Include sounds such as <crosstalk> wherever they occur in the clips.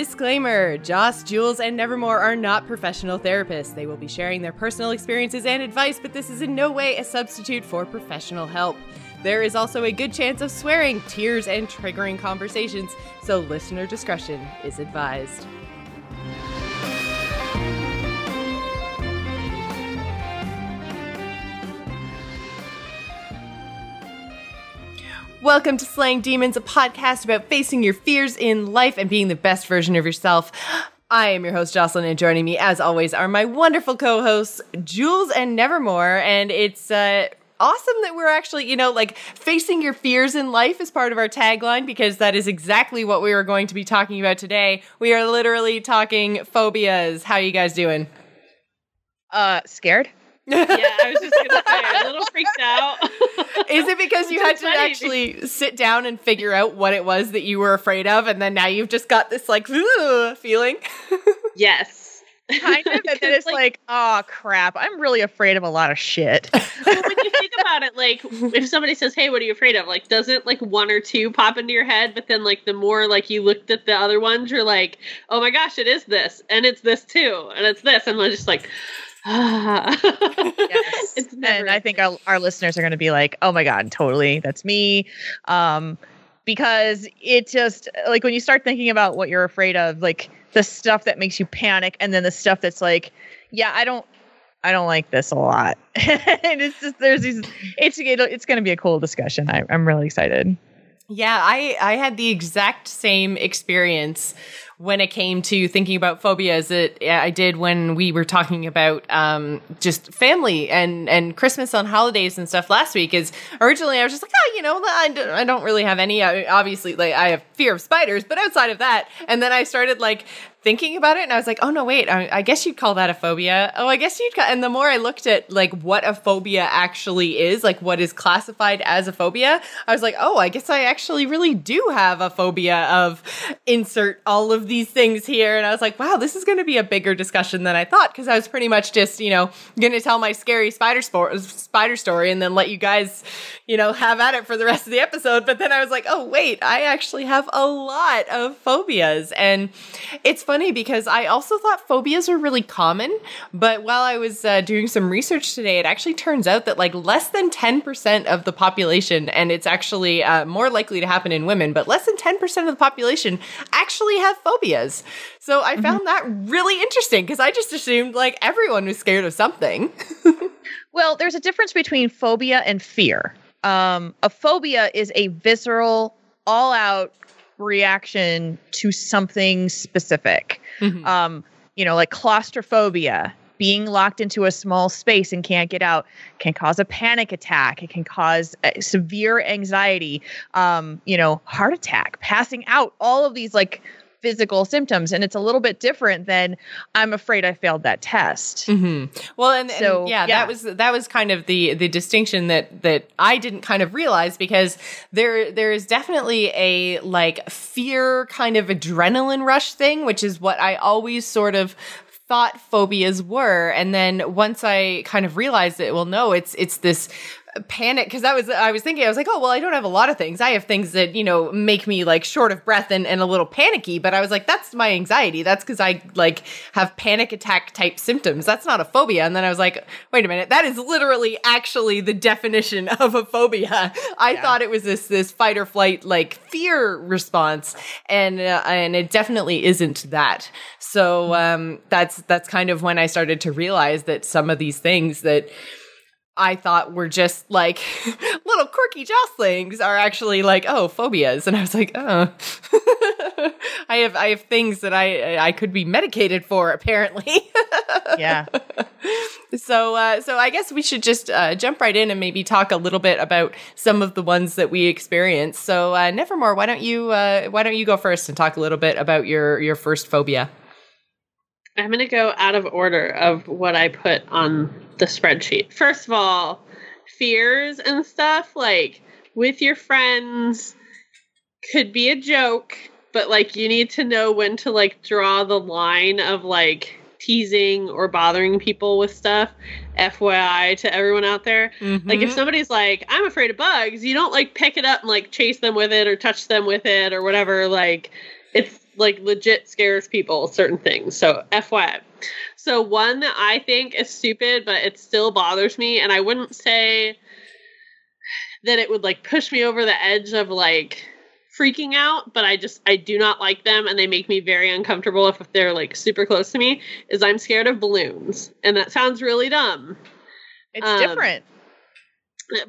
Disclaimer Joss, Jules, and Nevermore are not professional therapists. They will be sharing their personal experiences and advice, but this is in no way a substitute for professional help. There is also a good chance of swearing, tears, and triggering conversations, so listener discretion is advised. Welcome to Slaying Demons, a podcast about facing your fears in life and being the best version of yourself. I am your host, Jocelyn, and joining me, as always, are my wonderful co hosts, Jules and Nevermore. And it's uh, awesome that we're actually, you know, like facing your fears in life is part of our tagline because that is exactly what we are going to be talking about today. We are literally talking phobias. How you guys doing? Uh, scared. Yeah, I was just gonna say, a little freaked out. <laughs> Is it because you had to actually sit down and figure out what it was that you were afraid of, and then now you've just got this like feeling? <laughs> yes. Kind of, <laughs> and then it's like, like, oh crap, I'm really afraid of a lot of shit. well, when you think about it, like if somebody says, "Hey, what are you afraid of?" Like, doesn't like one or two pop into your head? But then, like the more like you looked at the other ones, you're like, "Oh my gosh, it is this, and it's this too, and it's this," and I'm just like <laughs> yes. and I think our, our listeners are going to be like, oh my God, totally. That's me. Um, because it just like when you start thinking about what you're afraid of, like the stuff that makes you panic, and then the stuff that's like, yeah, I don't, I don't like this a lot. <laughs> and it's just there's these. It's it's going to be a cool discussion. I, I'm really excited. Yeah, I I had the exact same experience when it came to thinking about phobias that I did when we were talking about um, just family and and Christmas on holidays and stuff last week. Is originally I was just like, oh, you know, I don't really have any. Obviously, like I have fear of spiders, but outside of that, and then I started like thinking about it and I was like, oh no, wait, I, I, guess you'd call that a phobia. Oh, I guess you'd call, and the more I looked at like what a phobia actually is, like what is classified as a phobia, I was like, oh, I guess I actually really do have a phobia of insert all of these things here. And I was like, wow, this is going to be a bigger discussion than I thought because I was pretty much just, you know, going to tell my scary spider, spider story and then let you guys, you know, have at it for the rest of the episode. But then I was like, oh, wait, I actually have a lot of phobias. And it's funny because I also thought phobias were really common, but while I was uh, doing some research today, it actually turns out that like less than 10% of the population, and it's actually uh, more likely to happen in women, but less than 10% of the population actually have phobias. So I mm-hmm. found that really interesting because I just assumed like everyone was scared of something. <laughs> well, there's a difference between phobia and fear. Um, a phobia is a visceral, all out reaction to something specific. Mm-hmm. Um, you know, like claustrophobia, being locked into a small space and can't get out can cause a panic attack. It can cause severe anxiety, um, you know, heart attack, passing out, all of these like physical symptoms and it's a little bit different than i'm afraid i failed that test. Mm-hmm. well and, so, and yeah, yeah, that was that was kind of the the distinction that that i didn't kind of realize because there there is definitely a like fear kind of adrenaline rush thing which is what i always sort of thought phobias were. And then once i kind of realized that well no it's it's this panic because that was I was thinking I was like oh well I don't have a lot of things. I have things that you know make me like short of breath and, and a little panicky but I was like that's my anxiety. That's because I like have panic attack type symptoms. That's not a phobia. And then I was like wait a minute. That is literally actually the definition <laughs> of a phobia. I yeah. thought it was this this fight or flight like fear response and uh, and it definitely isn't that. So mm-hmm. um that's that's kind of when I started to realize that some of these things that I thought were just like <laughs> little quirky jostlings are actually like oh phobias. And I was like oh. <laughs> I have I have things that I I could be medicated for apparently. <laughs> Yeah. so uh, so I guess we should just uh, jump right in and maybe talk a little bit about some of the ones that we experienced. So uh, Nevermore why don't you uh, why don't you go first and talk a little bit about your your first phobia I'm going to go out of order of what I put on the spreadsheet. First of all, fears and stuff like with your friends could be a joke, but like you need to know when to like draw the line of like teasing or bothering people with stuff. FYI to everyone out there. Like if Mhm. somebody's like, I'm afraid of bugs, you don't like pick it up and like chase them with it or touch them with it or whatever. Like it's like legit scares people certain things. So FYI. So one that I think is stupid, but it still bothers me, and I wouldn't say that it would like push me over the edge of like freaking out, but I just I do not like them and they make me very uncomfortable if, they're like super close to me, is I'm scared of balloons. And that sounds really dumb. It's Um, different.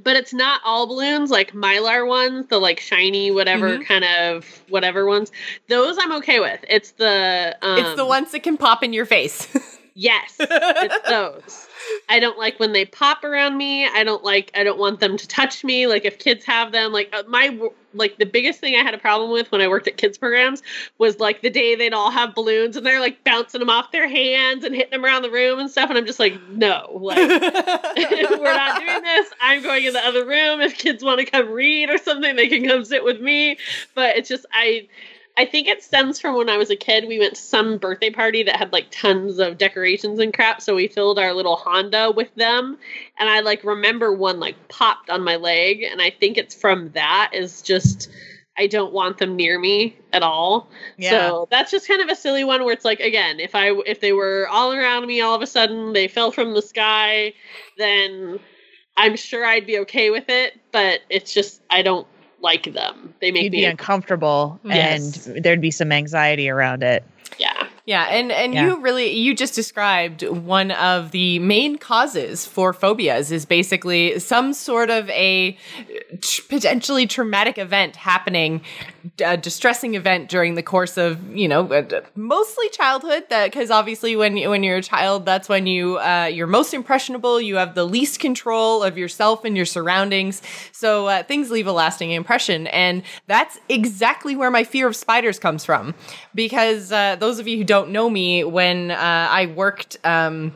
But it's not all balloons, like mylar ones, the like shiny whatever Mhm. kind of whatever ones. Those I'm okay with. It's the um, it's the ones that can pop in your face Yes, it's <laughs> those. I don't like when they pop around me. I don't like. I don't want them to touch me. Like if kids have them, like uh, my like the biggest thing I had a problem with when I worked at kids programs was like the day they'd all have balloons and they're like bouncing them off their hands and hitting them around the room and stuff. And I'm just like, no, like <laughs> we're not doing this. I'm going in the other room. If kids want to come read or something, they can come sit with me. But it's just I I think it stems from when I was a kid. We went to some birthday party that had like tons of decorations and crap, so we filled our little Honda with them. And I like remember one like popped on my leg, and I think it's from that is just I don't want them near me at all. Yeah. So that's just kind of a silly one where it's like again, if I if they were all around me all of a sudden they fell from the sky, then I'm sure I'd be okay with it, but it's just I don't like them. They make You'd me be uncomfortable Yes. and there'd be some anxiety around it. yeah. Yeah, and and Yeah. you really you just described one of the main causes for phobias is basically some sort of a t- potentially traumatic event happening, a distressing event during the course of you know uh, mostly childhood. That because obviously when when you're a child, that's when you uh, you're most impressionable. You have the least control of yourself and your surroundings, so uh, things leave a lasting impression, and that's exactly where my fear of spiders comes from. Because uh, those of you who don't know me, when uh, I worked. Um,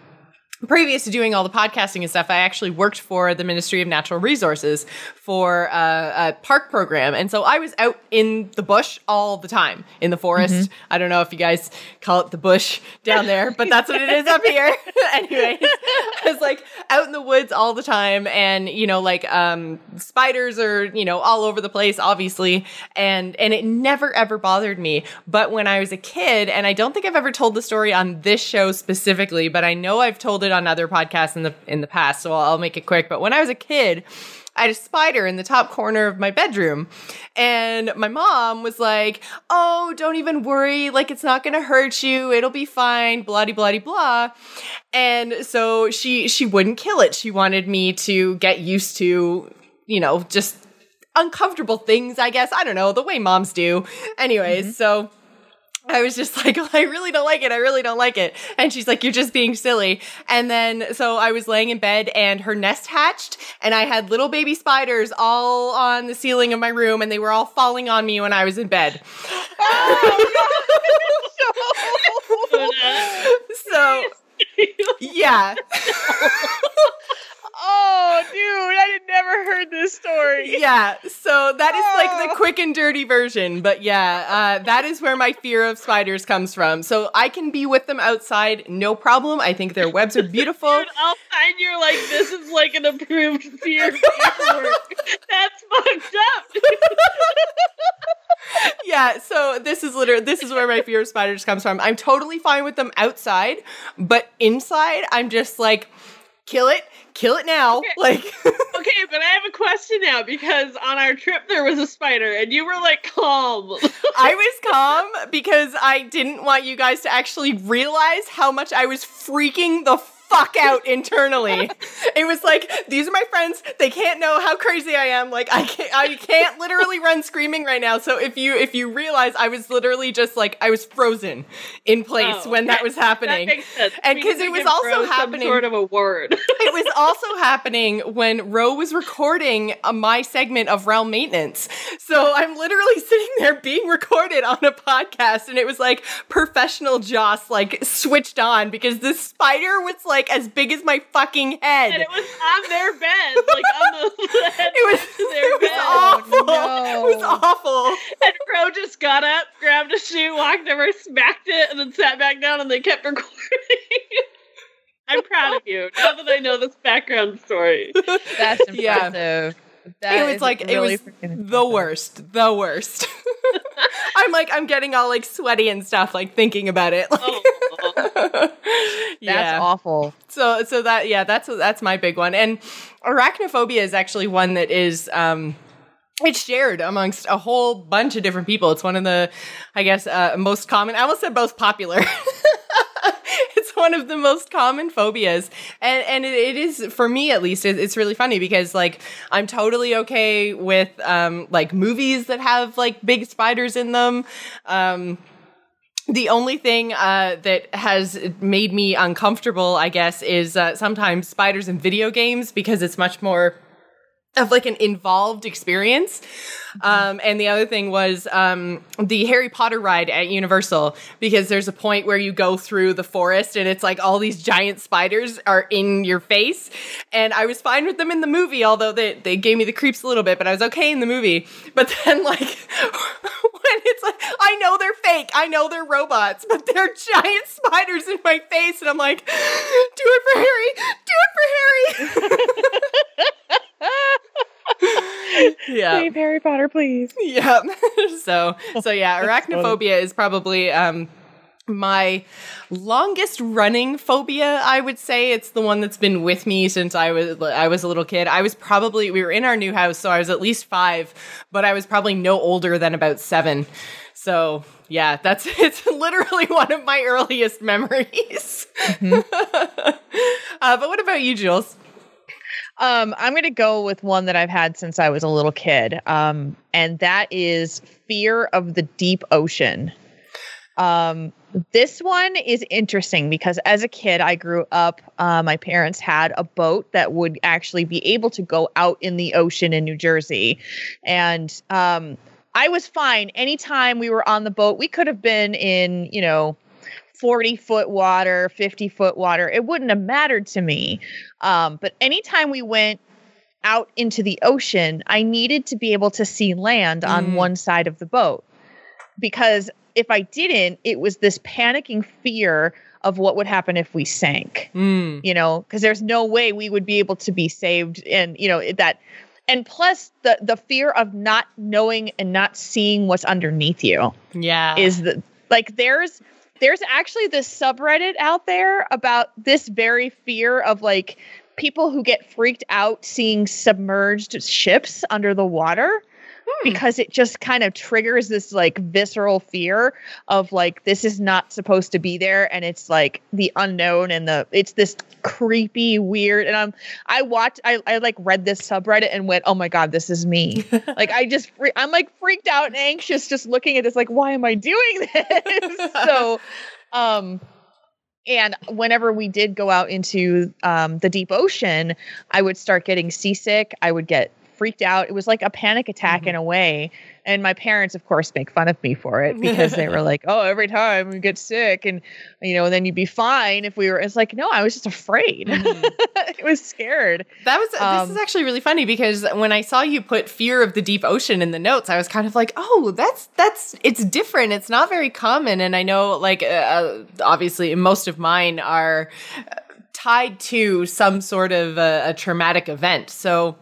previous to doing all the podcasting and stuff, I actually worked for the Ministry of Natural Resources for uh, a park program. And so I was out in the bush all the time in the forest. I don't know if you guys call it the bush down there, but that's what it is up here. <laughs> Anyways, I was like out in the woods all the time and, you know, like um, spiders are, you know, all over the place, obviously. And, and it never ever bothered me. But when I was a kid, and I don't think I've ever told the story on this show specifically, but I know I've told it on other podcasts in the in the past, so I'll make it quick. But when I was a kid, I had a spider in the top corner of my bedroom. And my mom was like, Oh, don't even worry. Like, it's not going to hurt you. It'll be fine. Blah, blah, blah. And so she, she wouldn't kill it. She wanted me to get used to, you know, just uncomfortable things, I guess. I don't know, the way moms do. Anyways, mm-hmm. so I was just like, <laughs> oh, I really don't like it. I really don't like it. And she's like, You're just being silly. And then, so I was laying in bed and her nest hatched, and I had little baby spiders all on the ceiling of my room, and they were all falling on me when I was in bed. Oh, <laughs> <laughs> so, yeah. Oh, dude, I had never heard this story. <laughs> Yeah. So that is like Oh. the quick and dirty version. But yeah, uh, that is where my fear of spiders comes from. So I can be with them outside, no problem. I think their webs are <laughs> beautiful. Dude, I'll sign you're like, this is like an approved fear paperwork. <laughs> That's fucked up. yeah, so this is literally this is where my fear of spiders comes from. I'm totally fine with them outside, but inside I'm just like kill it, kill it now. Okay. Like <laughs> okay, but I have a question now because on our trip there was a spider and you were like calm. <laughs> I was calm because I didn't want you guys to actually realize how much I was freaking the fuck out internally. it was like these are my friends. They can't know how crazy I am. Like I can't I can't literally run screaming right now. So if you if you realize I was literally just like I was frozen in place Oh, when that was happening. That. And because it was also happening- sort of a word. <laughs> it was also happening when Ro was recording uh, my segment of realm maintenance. So I'm literally sitting there being recorded on a podcast, and it was like professional Joss like switched on because this spider was like as big as my fucking head. and it was on their bed, like on the <laughs> head It was, to their it was bed. awful. no. It was awful. And Crow just got up, grabbed a shoe, walked over, smacked it, and then sat back down, and they kept <laughs> recording. I'm proud of you. Now that I know this background story. That's <laughs> Yeah. impressive. That it was is like it was the worst, the worst. I'm like I'm getting all like sweaty and stuff, like thinking about it. Like, Oh. <laughs> That's awful. so so that yeah that's that's my big one. And arachnophobia is actually one that is um it's shared amongst a whole bunch of different people. It's one of the i guess uh, most common i almost said most popular. <laughs> It's one of the most common phobias. And and it, it is for me at least it, it's really funny because like i'm totally okay with um like movies that have like big spiders in them. Um the only thing uh, that has made me uncomfortable, I guess, is uh, sometimes spiders in video games because it's much more of like an involved experience. Um, and the other thing was um, the Harry Potter ride at Universal because there's a point where you go through the forest and it's like all these giant spiders are in your face. And I was fine with them in the movie, although they, they gave me the creeps a little bit, but I was okay in the movie. But then, like, <laughs> when it's like, I know they're fake, I know they're robots, but they're giant spiders in my face. And I'm like, do it for Harry, do it for Harry. <laughs> <laughs> <laughs> yeah. Harry Potter, please. Yeah. <laughs> so so yeah, arachnophobia is probably um my longest running phobia i would say. It's the one that's been with me since i was i was a little kid. I was probably we were in our new house so i was at least 5 but i was probably no older than about 7 so yeah that's <laughs> it's literally one of my earliest memories. Uh, but what about you jules Um, I'm going to go with one that I've had since I was a little kid. Um, and that is fear of the deep ocean. Um, this one is interesting because as a kid, I grew up, uh, my parents had a boat that would actually be able to go out in the ocean in New Jersey. And, um, I was fine anytime we were on the boat. We could have been in, you know, 40 foot water, 50 foot water. It wouldn't have mattered to me. Um, but anytime we went out into the ocean, I needed to be able to see land on Mm. one side of the boat. Because if I didn't, it was this panicking fear of what would happen if we sank mm. you know because there's no way we would be able to be saved and you know that and plus the the fear of not knowing and not seeing what's underneath you yeah is the like there's there's actually this subreddit out there about this very fear of like people who get freaked out seeing submerged ships under the water because it just kind of triggers this like visceral fear of like this is not supposed to be there and it's like the unknown and the it's this creepy weird and i'm i watched i, I like read this subreddit and went oh my god this is me. <laughs> Like i just fre- i'm like freaked out and anxious just looking at this like why am i doing this? <laughs> So um and whenever we did go out into um, the deep ocean i would start getting seasick i would get freaked out it was like a panic attack Mhm. in a way and my parents of course make fun of me for it <laughs> because they were like oh every time we get sick and you know then you'd be fine if we were it's like no i was just afraid Mhm. <laughs> it was scared That was Um, this is actually really funny because when I saw you put fear of the deep ocean in the notes, I was kind of like, "Oh, that's that's it's different. It's not very common." And I know like uh, uh, obviously most of mine are uh, tied to some sort of uh, a traumatic event. So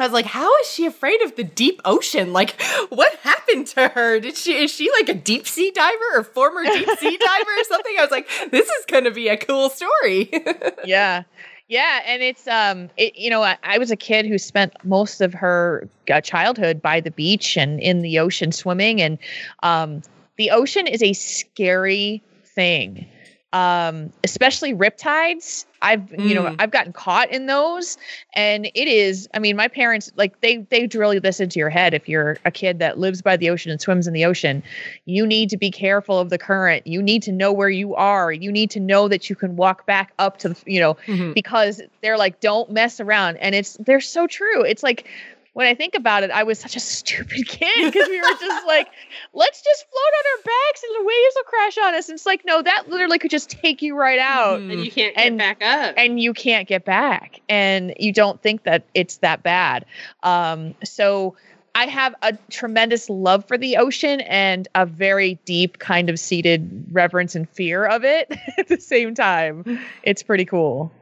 I was like, "How is she afraid of the deep ocean? Like what happened to her? Did she is she like a deep sea diver or former deep sea <laughs> diver or something?" I was like, "This is going to be a cool story." <laughs> yeah yeah and it's um it, you know I, I was a kid who spent most of her uh, childhood by the beach and in the ocean swimming and um the ocean is a scary thing um, especially riptides. I've you know Mm. I've gotten caught in those, and it is. I mean, my parents like they they drill this into your head. If you're a kid that lives by the ocean and swims in the ocean, you need to be careful of the current. You need to know where you are. You need to know that you can walk back up to the you know Mhm. because they're like don't mess around, and it's they're so true. It's like. When I think about it, I was such a stupid <laughs> kid because we were just like, let's just float on our backs and the waves will crash on us. And it's like, no, that literally could just take you right out Mhm. and you can't get And- back up. and you can't get back. And you don't think that it's that bad. Um, so I have a tremendous love for the ocean and a very deep kind of seated reverence and fear of it <laughs> at the same time. It's pretty cool.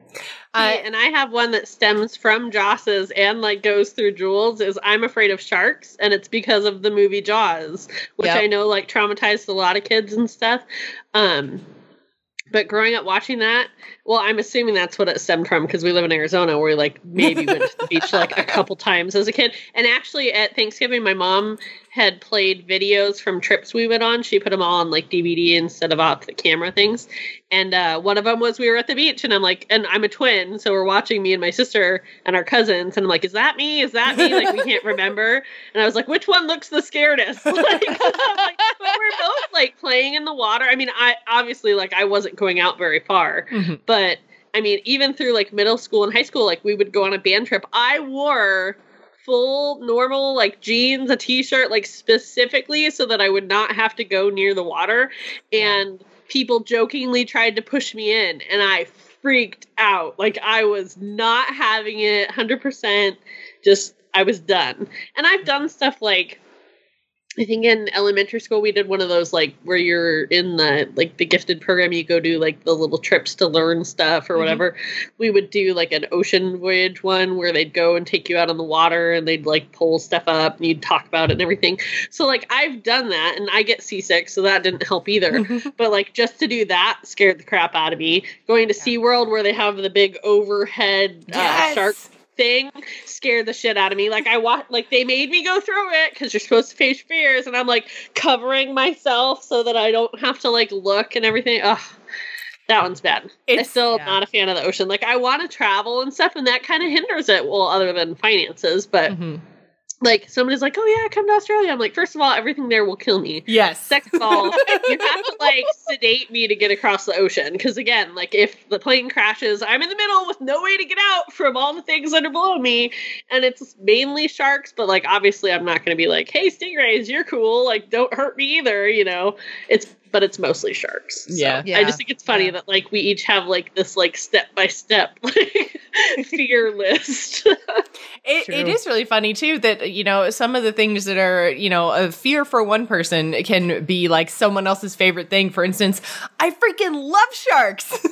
Uh, and I have one that stems from Joss's and like goes through Jules is I'm afraid of sharks and it's because of the movie Jaws, which Yep. I know like traumatized a lot of kids and stuff. Um but growing up watching that, well, I'm assuming that's what it stemmed from because we live in Arizona where we like maybe went to the beach like a <laughs> couple times as a kid. And actually at Thanksgiving, my mom had played videos from trips we went on. She put them all on like DVD instead of off the camera things. And uh, one of them was we were at the beach, and I'm like, and I'm a twin, so we're watching me and my sister and our cousins, and I'm like, is that me? Is that me? Like we can't remember. <laughs> And I was like, which one looks the scaredest? <laughs> like, <laughs> like, but we're both like playing in the water. I mean, I obviously like I wasn't going out very far, Mhm. but I mean, even through like middle school and high school, like we would go on a band trip. I wore full normal like jeans, a t-shirt, like specifically so that I would not have to go near the water. And people jokingly tried to push me in, and I freaked out. Like I was not having it 100%. Just I was done. And I've done stuff like I think in elementary school we did one of those like where you're in the like the gifted program you go do like the little trips to learn stuff or Mhm. whatever. We would do like an ocean voyage one where they'd go and take you out on the water and they'd like pull stuff up and you'd talk about it and everything. So like I've done that and I get seasick so that didn't help either. <laughs> but like just to do that scared the crap out of me. Going to SeaWorld where they have the big overhead uh, Yes. shark thing scared the shit out of me. Like I watched, like they made me go through it because you're supposed to face fears, and I'm like covering myself so that I don't have to like look and everything. Ugh, that one's bad. I'm still yeah. not a fan of the ocean. Like I want to travel and stuff, and that kind of hinders it. Well, other than finances, but Mhm. Like somebody's like, "Oh yeah, come to Australia." I'm like, first of all, everything there will kill me. Yes. Second of all, you have to like sedate me to get across the ocean because again, like if the plane crashes, I'm in the middle with no way to get out from all the things that are below me, and it's mainly sharks. But like obviously, I'm not going to be like, "Hey, stingrays, you're cool. Like don't hurt me either." You know, it's but it's mostly sharks. So Yeah. I just think it's funny Yeah. that like we each have like this like step by step like fear list. <laughs> It, it True. is really funny too that you know some of the things that are you know a fear for one person can be like someone else's favorite thing. For instance, I freaking love sharks. <laughs>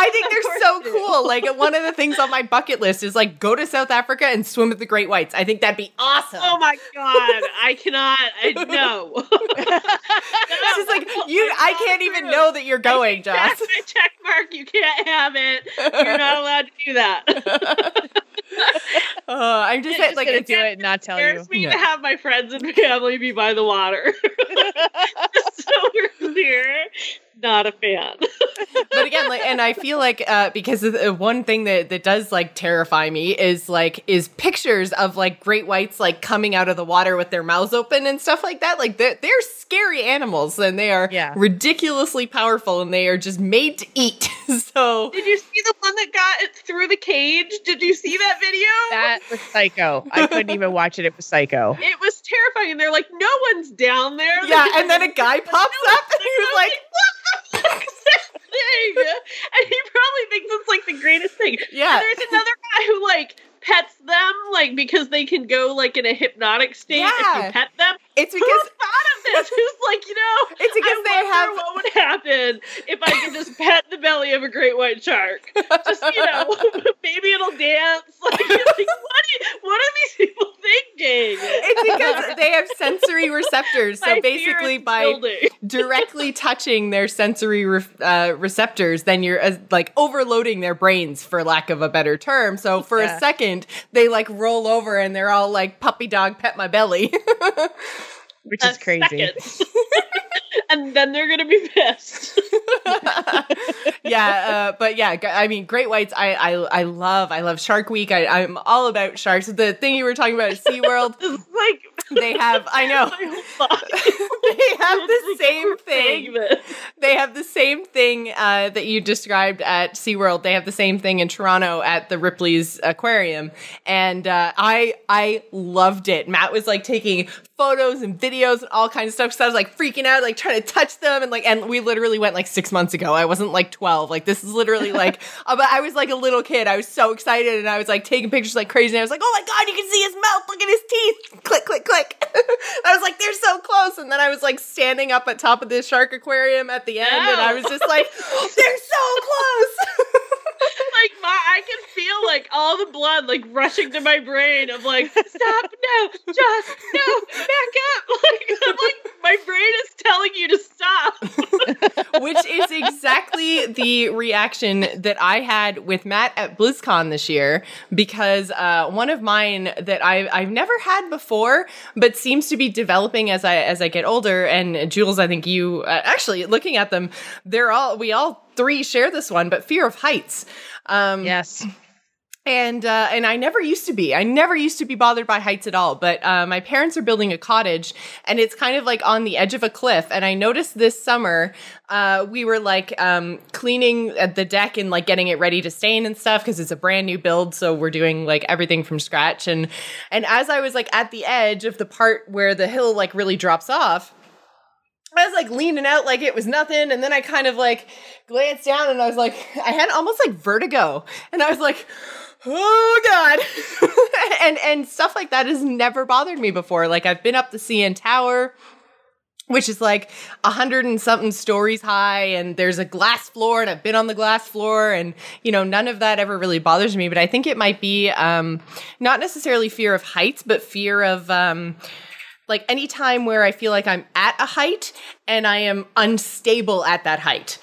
I think they're so cool. Like one of the things on my bucket list is like go to South Africa and swim with the great whites. I think that'd be awesome. oh my god, I cannot. I know. It's just like you, I can't even know that you're going, Joss. That's my check mark. You can't have it. You're not <laughs> allowed to do that. <laughs> Uh, I'm just, just like gonna do it and not tell you. Me No. to have my friends and family be by the water. <laughs> so we're clear. Not a fan. <laughs> but again, like, and I feel like uh, because the, one thing that that does like terrify me is like is pictures of like great whites like coming out of the water with their mouths open and stuff like that. Like they're, they're scary animals and they are Yeah. ridiculously powerful and they are just made to eat. <laughs> so Did you see the one that got it through the cage? Did you see that video? That was psycho. I couldn't even watch it. It was psycho. <laughs> it was terrifying. And they're like, no one's down there. yeah, and then a guy pops up and he was like, what the fuck is that thing? And he probably thinks it's like the greatest thing. yeah. And there's another guy who like pets them, like because they can go like in a hypnotic state if you pet them. It's because Who <laughs> thought of this? Who's like, you know, <laughs> it's because I they have what would happen if I could just pet the belly of a great white shark. Just you know, <laughs> maybe it'll dance. Like, like what? you- what are these people thinking? it's because they have sensory receptors. So basically, by building. directly touching their sensory re- uh, receptors, then you're uh, like overloading their brains, for lack of a better term. So for Yeah. a second, they like roll over and they're all like puppy dog pet my belly. Which is crazy. <laughs> and then they're gonna be pissed. <laughs> yeah, uh, but yeah, I mean, great whites. I I, I love I love Shark Week. I, I'm all about sharks. The thing you were talking about is <laughs> SeaWorld. Like They have I know my whole body. they have the same thing. They have the same thing uh, that you described at SeaWorld. They have the same thing in Toronto at the Ripley's Aquarium. And uh, I I loved it. Matt was like taking photos and videos and all kinds of stuff. So I was like freaking out, like trying to touch them. And like, and we literally went like six months ago. I wasn't like 12. Like, this is literally <laughs> like, uh, but I was like a little kid. I was so excited and I was like taking pictures like crazy. And I was like, oh my God, you can see his mouth. Look at his teeth. <laughs> Click, click, click. <laughs> I was like, they're so close. And then I was like standing up at top of this shark aquarium at the end. And I was just like, they're so close. Like my, I can feel like all the blood like rushing to my brain of like, stop, no, just no, back up. <laughs> Like, I'm like my brain is telling you to stop. <laughs> which is exactly the reaction that I had with Matt at BlizzCon this year because uh, one of mine that I I've never had before, but seems to be developing as I as I get older. And Jules, I think you uh, actually looking at them, they're all we all three share this one, but fear of heights. Um, Yes. and uh, and I never used to be. I never used to be bothered by heights at all. But uh, my parents are building a cottage, and it's kind of like on the edge of a cliff. And I noticed this summer uh, we were like um, cleaning at the deck and like getting it ready to stain and stuff because it's a brand new build. So we're doing like everything from scratch. And and as I was like at the edge of the part where the hill like really drops off. I was like leaning out like it was nothing, and then I kind of like glanced down and I was like, I had almost like vertigo, and I was like, oh god, <laughs> and and stuff like that has never bothered me before. Like I've been up the CN Tower. Which is like a hundred and something stories high, and there's a glass floor, and I've been on the glass floor, and you know none of that ever really bothers me. But I think it might be um, not necessarily fear of heights, but fear of um, like any time where I feel like I'm at a height and I am unstable at that height.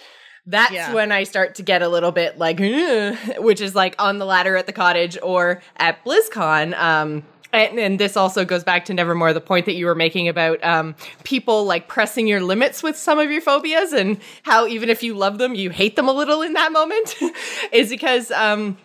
That's Yeah. when I start to get a little bit like, which is like on the ladder at the cottage or at BlizzCon. Um, and, and this also goes back to Nevermore, the point that you were making about um, people like pressing your limits with some of your phobias and how even if you love them, you hate them a little in that moment, <laughs> is because. Um,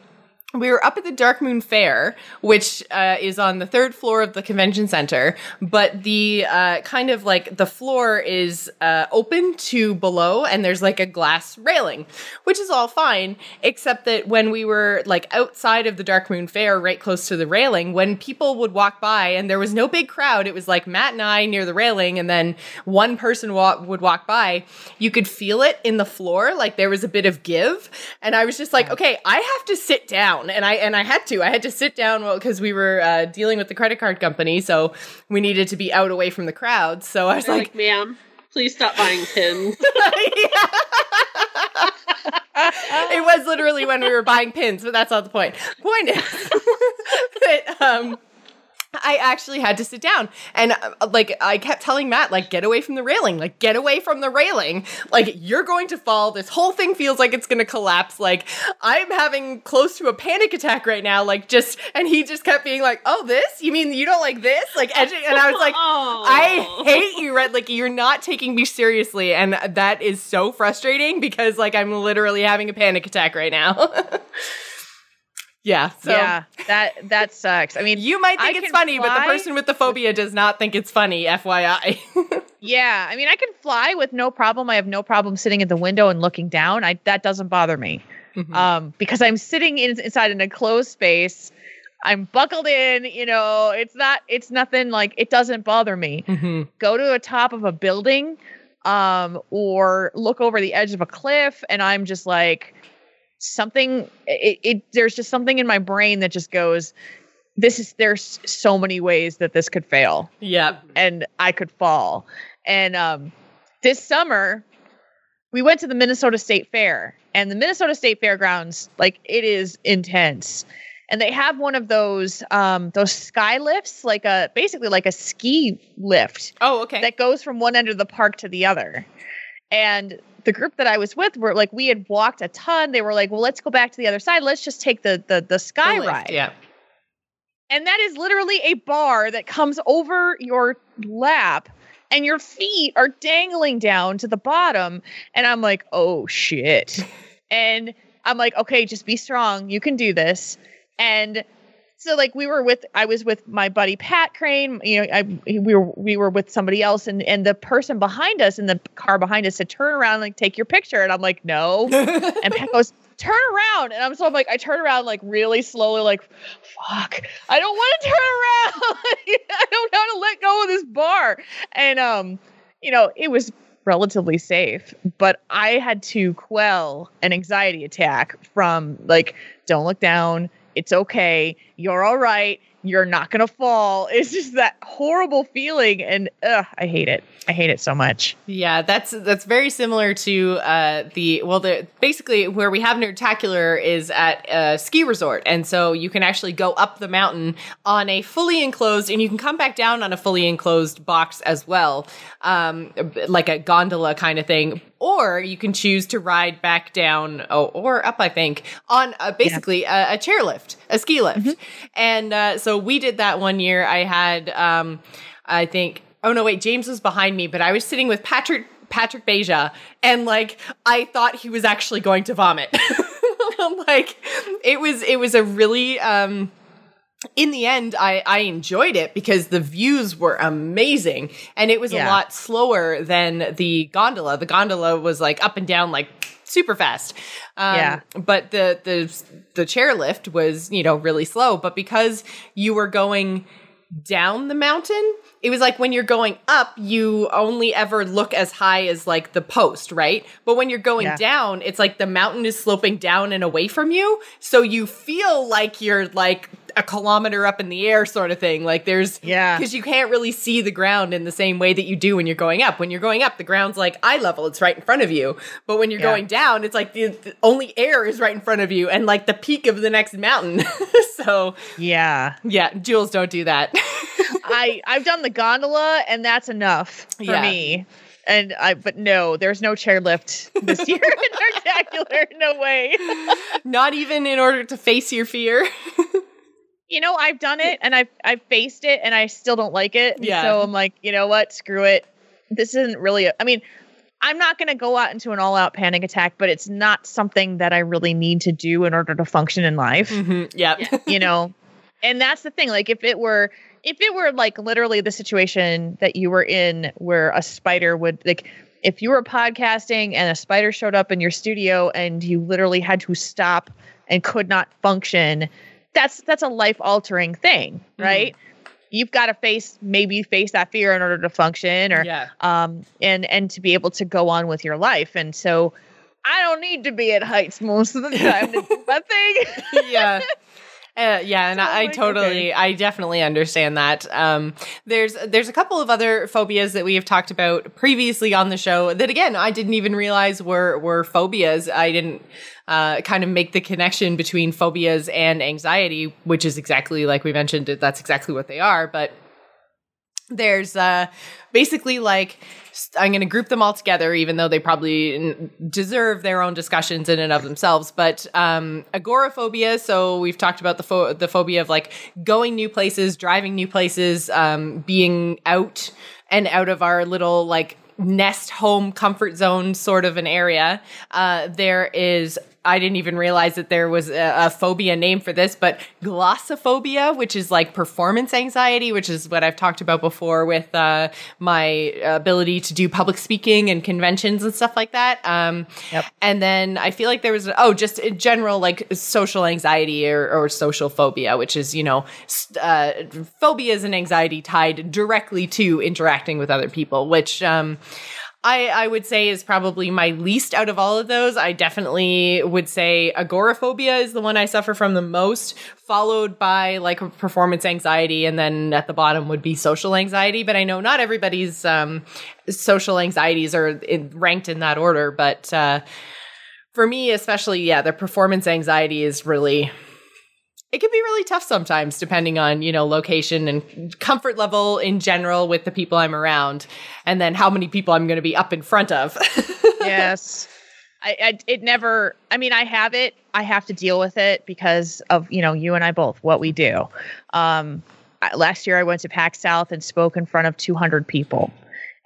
we were up at the Darkmoon Faire, which uh, is on the third floor of the convention center, but the uh, kind of like the floor is uh, open to below, and there's like a glass railing, which is all fine, except that when we were like outside of the Darkmoon Faire, right close to the railing, when people would walk by and there was no big crowd, it was like Matt and I near the railing, and then one person wa- would walk by, you could feel it in the floor, like there was a bit of give, and I was just like, okay, I have to sit down, and I and I had to, I had to sit down well because we were uh, dealing with the credit card company, so we needed to be out away from the crowd. So I was like, like, ma'am, please stop buying pins. <laughs> it was literally when we were buying pins, but that's not the point. Point is <laughs> that um I actually had to sit down. And uh, like I kept telling Matt like get away from the railing. Like get away from the railing. Like you're going to fall. This whole thing feels like it's going to collapse. Like I'm having close to a panic attack right now. Like just and he just kept being like oh this? You mean you don't like this? Like edging and I was like oh. <laughs> I hate you, Red. Like you're not taking me seriously, and that is so frustrating because like I'm literally having a panic attack right now. <laughs> yeah. So yeah, that that sucks. I mean, you might think I it's funny, but the person with the phobia does not think it's funny. FYI. <laughs> yeah, I mean, I can fly with no problem. I have no problem sitting at the window and looking down. I that doesn't bother me. Mhm. um, because I'm sitting in, inside in a closed space. I'm buckled in, you know, it's not, it's nothing like, it doesn't bother me. Mhm. Go to the top of a building, um, or look over the edge of a cliff, and I'm just like, something, it, it, there's just something in my brain that just goes, this is, there's so many ways that this could fail Yeah. and I could fall. And um, this summer, we went to the Minnesota State Fair, and the Minnesota State Fairgrounds, like it is intense. And they have one of those um, those sky lifts, like a basically like a ski lift Oh, okay. that goes from one end of the park to the other. And the group that I was with were like, we had walked a ton. They were like, well, let's go back to the other side. Let's just take the the the sky The lift, ride. Yeah. And that is literally a bar that comes over your lap and your feet are dangling down to the bottom. And I'm like, oh shit. <laughs> and I'm like, okay, just be strong. You can do this. And so like we were with I was with my buddy Pat Crane, you know, I we were we were with somebody else and and the person behind us in the car behind us said turn around and, like take your picture and I'm like no. <laughs> and Pat goes turn around and I'm so I'm like I turn around like really slowly like fuck. I don't want to turn around. <laughs> I don't know how to let go of this bar. And um you know, it was relatively safe, but I had to quell an anxiety attack from like don't look down it's okay. You're all right. You're not to fall. <laughs> It's just that horrible feeling. And ugh, I hate it. I hate it so much. Yeah, that's that's very similar to uh, the well, the basically where we have Nerdtacular is at a ski resort, and so you can actually go up the mountain on a fully enclosed, and you can come back down on a fully enclosed box as well, um, like a gondola kind of thing. Or you can choose to ride back down, oh, or up, I think, on uh, basically yeah. a, a chairlift, a ski lift. Mm-hmm. And uh, so we did that one year. I had, um, I think, Oh no, wait, James was behind me, but I was sitting with Patrick Patrick Beja, and like I thought he was actually going to vomit. <laughs> like it was it was a really um in the end I I enjoyed it because the views were amazing and it was yeah. a lot slower than the gondola. The gondola was like up and down like super fast. Um, yeah. But the the the chairlift was you know really slow. But because you were going down the mountain, it was like when you're going up, you only ever look as high as like the post, right? But when you're going yeah. down, it's like the mountain is sloping down and away from you. So you feel like you're like a kilometer up in the air sort of thing. Like there's yeah, because you can't really see the ground in the same way that you do when you're going up. When you're going up, the ground's like eye level; it's right in front of you. But when you're yeah. going down, it's like the, the, only air is right in front of you, and like the peak of the next mountain. <laughs> so yeah, yeah, Jules, don't do that. <laughs> I I've done the gondola, and that's enough for yeah. me. And I, but no, there's no chairlift this <laughs> year in Nerdtacular. No way. Not even in order to face your fear you know, I've done it and I've I've faced it and I still don't like it. Yeah. So I'm like, you know what? Screw it. This isn't really. A, I mean, I'm not going to go out into an all-out panic attack, but it's not something that I really need to do in order to function in life. Mm-hmm. Yep. you know, and that's the thing. Like, if it were, if it were like literally the situation that you were in, where a spider would like, if you were podcasting and a spider showed up in your studio and you literally had to stop and could not function that's that's a life altering thing, mm-hmm. right? Mm. You've got to face maybe face that fear in order to function or yeah. um and and to be able to go on with your life. And so I don't need to be at heights most of the <laughs> time to do my thing. yeah. Uh, yeah, and I, I totally. I definitely understand that. Um, there's there's a couple of other phobias that we have talked about previously on the show that again I didn't even realize were were phobias. I didn't uh, kind of make the connection between phobias and anxiety, which is exactly like we mentioned. That's exactly what they are, but there's uh, basically like I'm going to group them all together, even though they probably deserve their own discussions in and of themselves. But um, agoraphobia. So we've talked about the the phobia of like going new places, driving new places, um, being out and out of our little like nest home comfort zone sort of an area. Uh, there is I didn't even realize that there was a, a, phobia name for this, but glossophobia, which is like performance anxiety, which is what I've talked about before with uh, my ability to do public speaking and conventions and stuff like that. Um, yep. And then I feel like there was, oh, just in general, like social anxiety or, or social phobia, which is, you know, uh, phobia is an anxiety tied directly to interacting with other people, which, um, I, I would say is probably my least out of all of those. I definitely would say agoraphobia is the one I suffer from the most, followed by like performance anxiety, and then at the bottom would be social anxiety. But I know not everybody's um, social anxieties are in, ranked in that order. But uh, for me, especially, yeah, the performance anxiety is really it can be really tough sometimes depending on you know location and comfort level in general with the people i'm around and then how many people i'm going to be up in front of. <laughs> Yes. I, I, it never i mean i have it. I have to deal with it because of you know you and i both what we do. Um last year i went to PAX South and spoke in front of 200 people.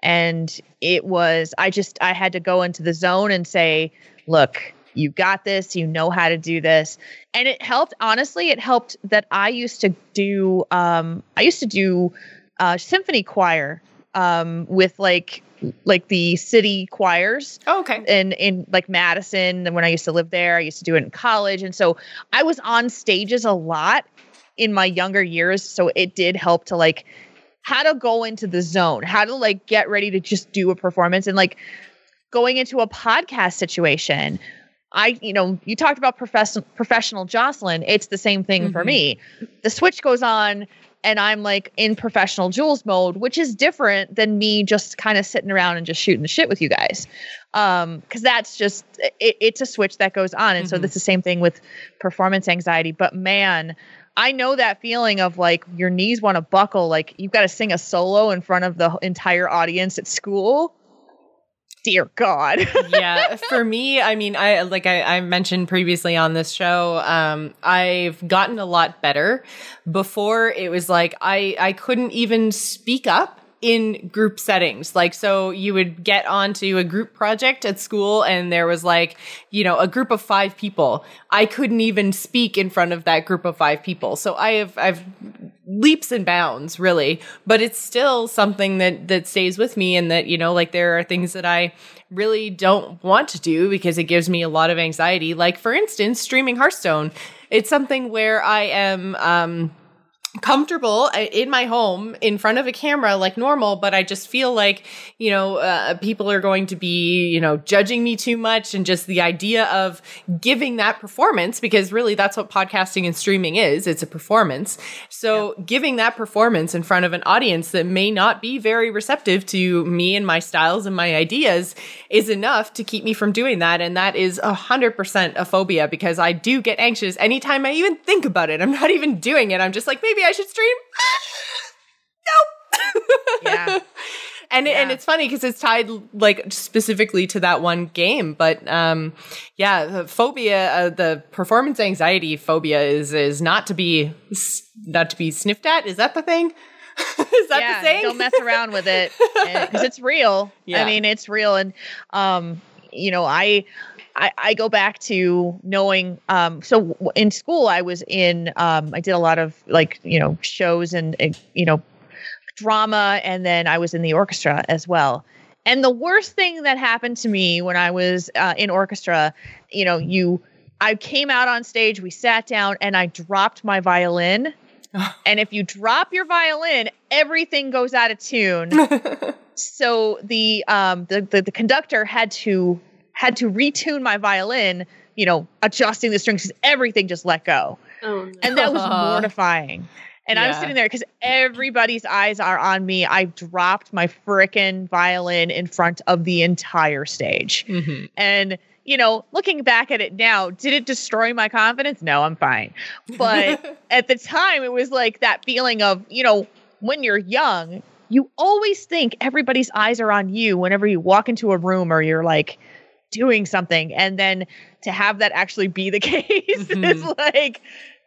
And it was I just I had to go into the zone and say, look, you got this, you know how to do this. And it helped honestly, it helped that I used to do um I used to do uh symphony choir um with like like the city choirs Oh, okay. in in like Madison and when I used to live there. I used to do it in college. And so I was on stages a lot in my younger years. So it did help to like how to go into the zone, how to like get ready to just do a performance and like going into a podcast situation. I, you know, you talked about professional professional Jocelyn. It's the same thing for Mhm. me. The switch goes on and I'm like in professional Jules mode, which is different than me just kind of sitting around and just shooting the shit with you guys. Um, because that's just it, it's a switch that goes on, and so Mhm. it's the same thing with performance anxiety. But man, I know that feeling of like your knees want to buckle, like you've got to sing a solo in front of the entire audience at school. Dear God. <laughs> yeah for me i mean i like I, I mentioned previously on this show um i've gotten a lot better before it was like i i couldn't even speak up in group settings. Like so you would get onto a group project at school and there was like you know a group of five people. I couldn't even speak in front of that group of five people. So i have i've leaps and bounds really but it's still something that that stays with me and that you know like there are things that i really don't want to do because it gives me a lot of anxiety. Like for instance streaming hearthstone. It's something where i am um comfortable uh, in my home in front of a camera like normal but i just feel like you know uh, people are going to be you know judging me too much and just the idea of giving that performance because really that's what podcasting and streaming is it's a performance. So giving that performance in front of an audience that may not be very receptive to me and my styles and my ideas is enough to keep me from doing that and that is a hundred percent a phobia because i do get anxious anytime i even think about it. I'm not even doing it. I'm just like maybe i should stream <laughs> nope <laughs> Yeah. and it, and it's funny because it's tied like specifically to that one game but um yeah the phobia uh, the performance anxiety phobia is is not to be not to be sniffed at is that the thing <laughs> is that yeah, the saying don't mess around with it because it's real. Yeah. I mean, it's real, and um, you know, I, I, I go back to knowing. Um, so in school, I was in. Um, I did a lot of like you know shows and uh, you know drama, and then I was in the orchestra as well. And the worst thing that happened to me when I was uh, in orchestra, you know, you, I came out on stage, we sat down, and I dropped my violin. <laughs> And if you drop your violin, everything goes out of tune. <laughs> so the um the, the the conductor had to had to retune my violin, you know, adjusting the strings 'cause everything just let go. Oh, no. And that was <laughs> mortifying. And I was sitting there because everybody's eyes are on me. I dropped my frickin' violin in front of the entire stage. Mhm. And, you know, looking back at it now, did it destroy my confidence? No, I'm fine. But <laughs> at the time, it was like that feeling of, you know, when you're young, you always think everybody's eyes are on you whenever you walk into a room or you're like doing something. And then to have that actually be the <laughs> case is Mhm. like,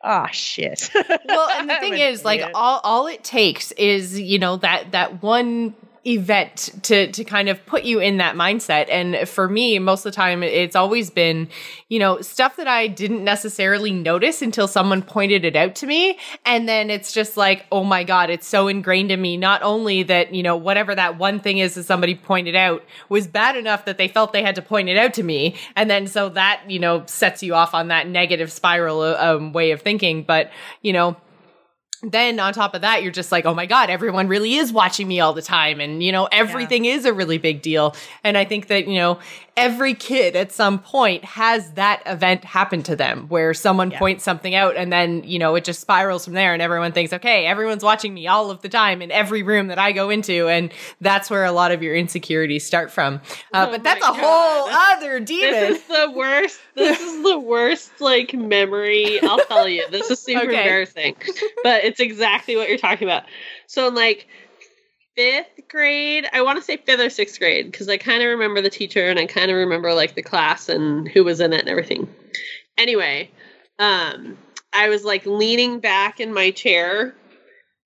oh, shit. well and the <laughs> thing an is like all all it takes is you know that that one event to to kind of put you in that mindset. And for me most of the time it's always been you know stuff that I didn't necessarily notice until someone pointed it out to me. And then it's just like oh my god it's so ingrained in me. Not only that you know whatever that one thing is that somebody pointed out was bad enough that they felt they had to point it out to me. And then so that you know sets you off on that negative spiral um, way of thinking. But you know then on top of that you're just like oh my god everyone really is watching me all the time. And you know everything is a really big deal. And i think that you know every kid at some point has that event happen to them where someone Yeah. points something out and then you know it just spirals from there and everyone thinks okay everyone's watching me all of the time in every room that i go into and that's where a lot of your insecurities start from uh, Oh but that's a whole God. other demon. This is the worst. This is the worst like memory. I'll tell you. This is super <laughs> Okay. embarrassing, but it's exactly what you're talking about. So like fifth grade, I want to say fifth or sixth grade because I kind of remember the teacher and I kind of remember like the class and who was in it and everything. Anyway, um, I was like leaning back in my chair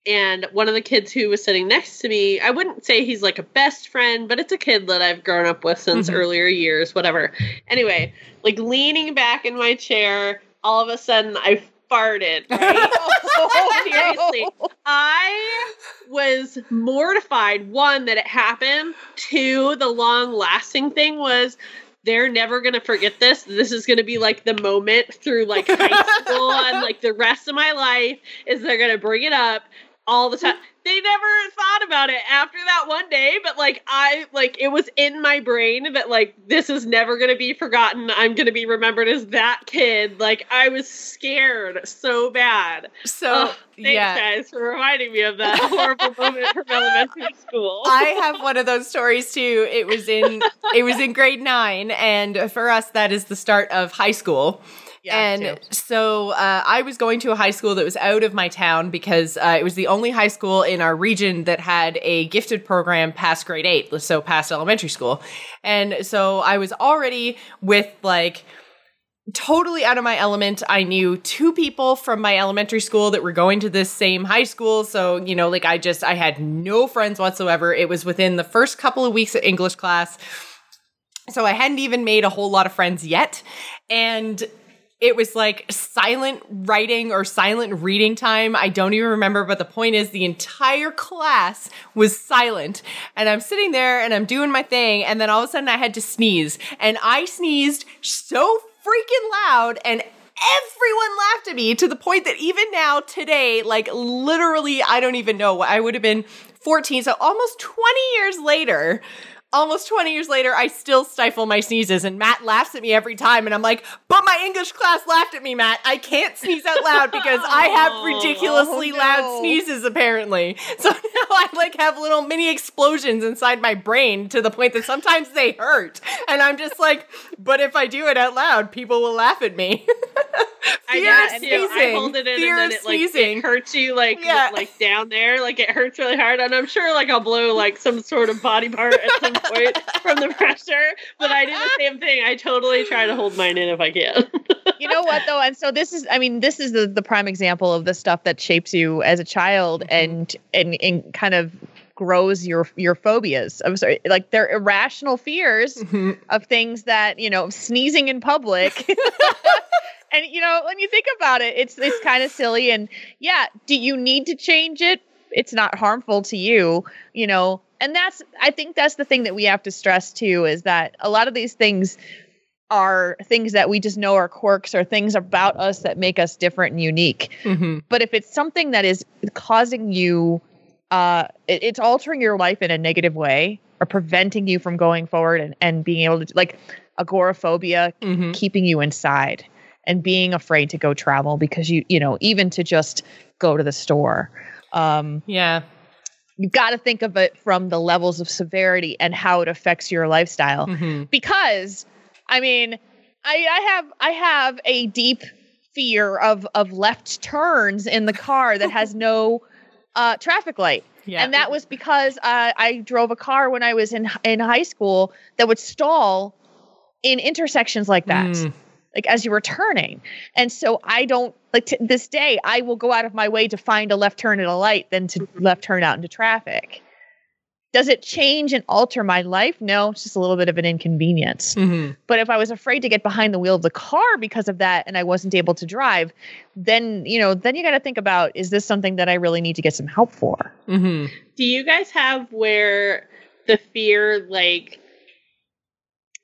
and one of the kids who was sitting next to me, I wouldn't say he's like a best friend, but it's a kid that I've grown up with since Mhm. earlier years, whatever. Anyway, like leaning back in my chair, all of a sudden I farted, right? Oh, <laughs> Seriously. I was mortified. One, that it happened. Two, the long lasting thing was they're never going to forget this. This is going to be like the moment through like high <laughs> school and like the rest of my life is they're going to bring it up all the time. They never thought about it after that one day, but like I like it was in my brain that like this is never going to be forgotten. I'm going to be remembered as that kid. Like I was scared so bad. So Oh, thanks yeah. guys for reminding me of that horrible <laughs> moment from elementary school. I have one of those stories too. It was in it was in grade nine, and for us, that is the start of high school. Yeah, and so uh, I was going to a high school that was out of my town because uh, it was the only high school in our region that had a gifted program past grade eight, so past elementary school. And so I was already with like totally out of my element. I knew two people from my elementary school that were going to this same high school. So, you know, like I just, I had no friends whatsoever. It was within the first couple of weeks of English class. So I hadn't even made a whole lot of friends yet. And it was like silent writing or silent reading time. I don't even remember, but the point is the entire class was silent. And I'm sitting there and I'm doing my thing. And then all of a sudden I had to sneeze. And I sneezed so freaking loud and everyone laughed at me to the point that even now today, like literally, I don't even know. I would have been 14. So almost 20 years later, almost 20 years later, I still stifle my sneezes, and Matt laughs at me every time. And I'm like, but my English class laughed at me, Matt. I can't sneeze out loud because <laughs> I have Oh, ridiculously oh, loud sneezes, apparently. <laughs> So now I like have little mini explosions inside my brain to the point that sometimes they hurt. And I'm just like, but if I do it out loud, people will laugh at me. <laughs> <laughs> I Fear it too. sneezing. I hold it in Fear and then it like sneezing. it hurts you like Yeah. like down there, like it hurts really hard. And I'm sure like I'll blow like some sort of body part at some point from the pressure. But I do the <laughs> same thing. I totally try to hold mine in if I can. <laughs> you know what though and so this is i mean this is the, the prime example of the stuff that shapes you as a child mm-hmm. and and and kind of grows your your phobias i'm sorry like they're irrational fears mm-hmm. of things that you know sneezing in public and you know when you think about it it's it's kind of silly and yeah do you need to change it it's not harmful to you you know and that's i think that's the thing that we have to stress too is that a lot of these things are things that we just know are quirks or things about us that make us different and unique Mhm. but if it's something that is causing you uh it- it's altering your life in a negative way or preventing you from going forward and, and being able to like agoraphobia Mhm. keeping you inside and being afraid to go travel because you you know even to just go to the store um Yeah. you've got to think of it from the levels of severity and how it affects your lifestyle Mhm. because i mean i i have i have a deep fear of of left turns in the car that has <laughs> no uh traffic light Yeah. and that was because uh, I drove a car when I was in in high school that would stall in intersections like that, Mm. Like as you were turning. And so I don't like to this day I will go out of my way to find a left turn at a light than to left turn out into traffic. Does it change and alter my life? No, it's just a little bit of an inconvenience. Mhm. But if I was afraid to get behind the wheel of the car because of that and I wasn't able to drive, then, you know, then you got to think about is this something that I really need to get some help for? Mhm. Do you guys have where the fear like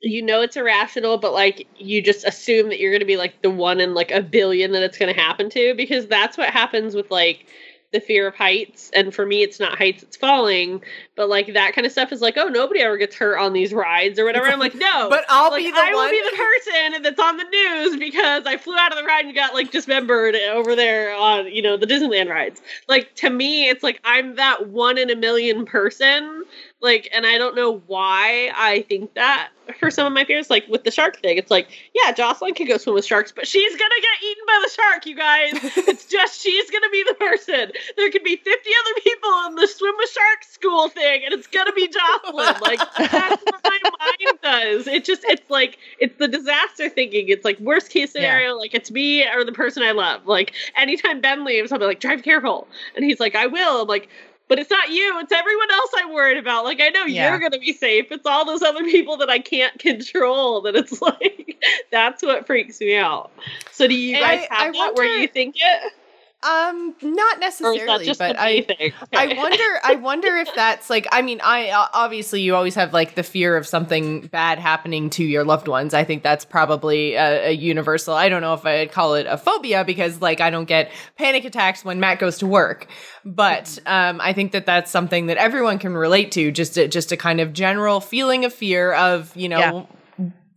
you know it's irrational, but like you just assume that you're gonna be like the one in like a billion that it's gonna happen to? Because that's what happens with like the fear of heights. And for me it's not heights, it's falling. But like that kind of stuff is like, oh nobody ever gets hurt on these rides or whatever. I'm like, no. <laughs> But I'll like, be the I one. will be the person that's on the news because I flew out of the ride and got like dismembered over there on, you know, the Disneyland rides. Like to me, it's like I'm that one in a million person Like, and I don't know why I think that for some of my fears, like with the shark thing, it's like, yeah, Jocelyn can go swim with sharks, but she's gonna get eaten by the shark, you guys. <laughs> it's just she's gonna be the person. There could be 50 other people in the swim with sharks school thing, and it's gonna be Jocelyn. Like, that's what my <laughs> mind does. It just, it's like, it's the disaster thinking. It's like, worst case scenario, like, it's me or the person I love. Like, anytime Ben leaves, I'll be like, drive careful. And he's like, I will. I'm like, but it's not you. It's everyone else I'm worried about. Like I know Yeah. you're gonna be safe. It's all those other people that I can't control. That it's <laughs> like that's what freaks me out. So do you And guys I- have I that where wonder- you think it, Um, not necessarily, but I, me? I wonder. I wonder if that's like. I mean, I uh, obviously you always have like the fear of something bad happening to your loved ones. I think that's probably a, a universal. I don't know if I'd call it a phobia because like I don't get panic attacks when Matt goes to work, but um, I think that that's something that everyone can relate to. Just a, just a kind of general feeling of fear of you know. Yeah.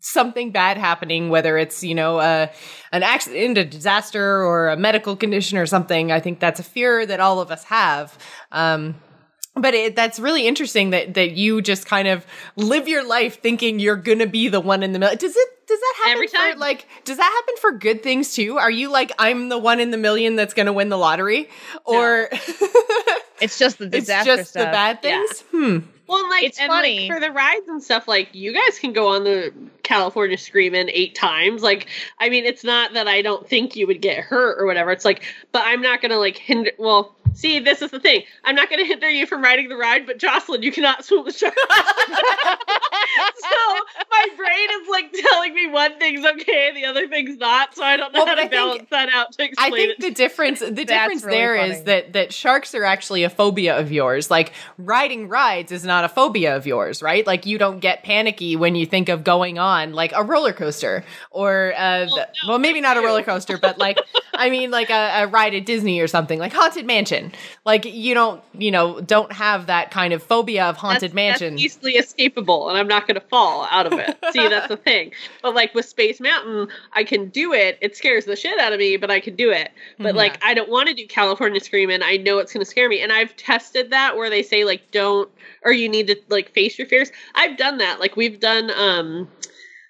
Something bad happening, whether it's you know uh, an accident, a disaster, or a medical condition or something. I think that's a fear that all of us have. Um, but it, that's really interesting that that you just kind of live your life thinking you're gonna be the one in the middle. Does it? Does that happen Every for time. like? Does that happen for good things too? Are you like I'm the one in the million that's gonna win the lottery, or <laughs> It's just the <laughs> it's just stuff. the bad Yeah. things? Hmm. Well, like It's and funny. like for the rides and stuff, like you guys can go on the California Screamin' eight times. Like, I mean, it's not that I don't think you would get hurt or whatever. It's like, but I'm not gonna like hinder. Well, see, this is the thing. I'm not gonna hinder you from riding the ride, but Jocelyn, you cannot swim with sharks. <laughs> <laughs> <laughs> so my brain is like telling me one thing's okay, the other thing's not. So I don't know Well, how but to I think- balance that out to explain. I explain think it. the difference the difference really there is funny. that that sharks are actually a phobia of yours. Like riding rides is not a phobia of yours, right? Like you don't get panicky when you think of going on like a roller coaster or uh the- no, well maybe not a roller coaster, but like <laughs> I mean like a, a ride at Disney or something like Haunted Mansion. Like you don't you know don't have that kind of phobia of haunted that's, mansion. That's easily escapable, and I'm not going to fall out of it. See, that's the thing. But like with Space Mountain, I can do it. It scares the shit out of me, but I can do it. But Mhm. like, I don't want to do California Screamin'. I know it's going to scare me, and I've tested that where they say like don't or you need to like face your fears. I've done that. Like we've done um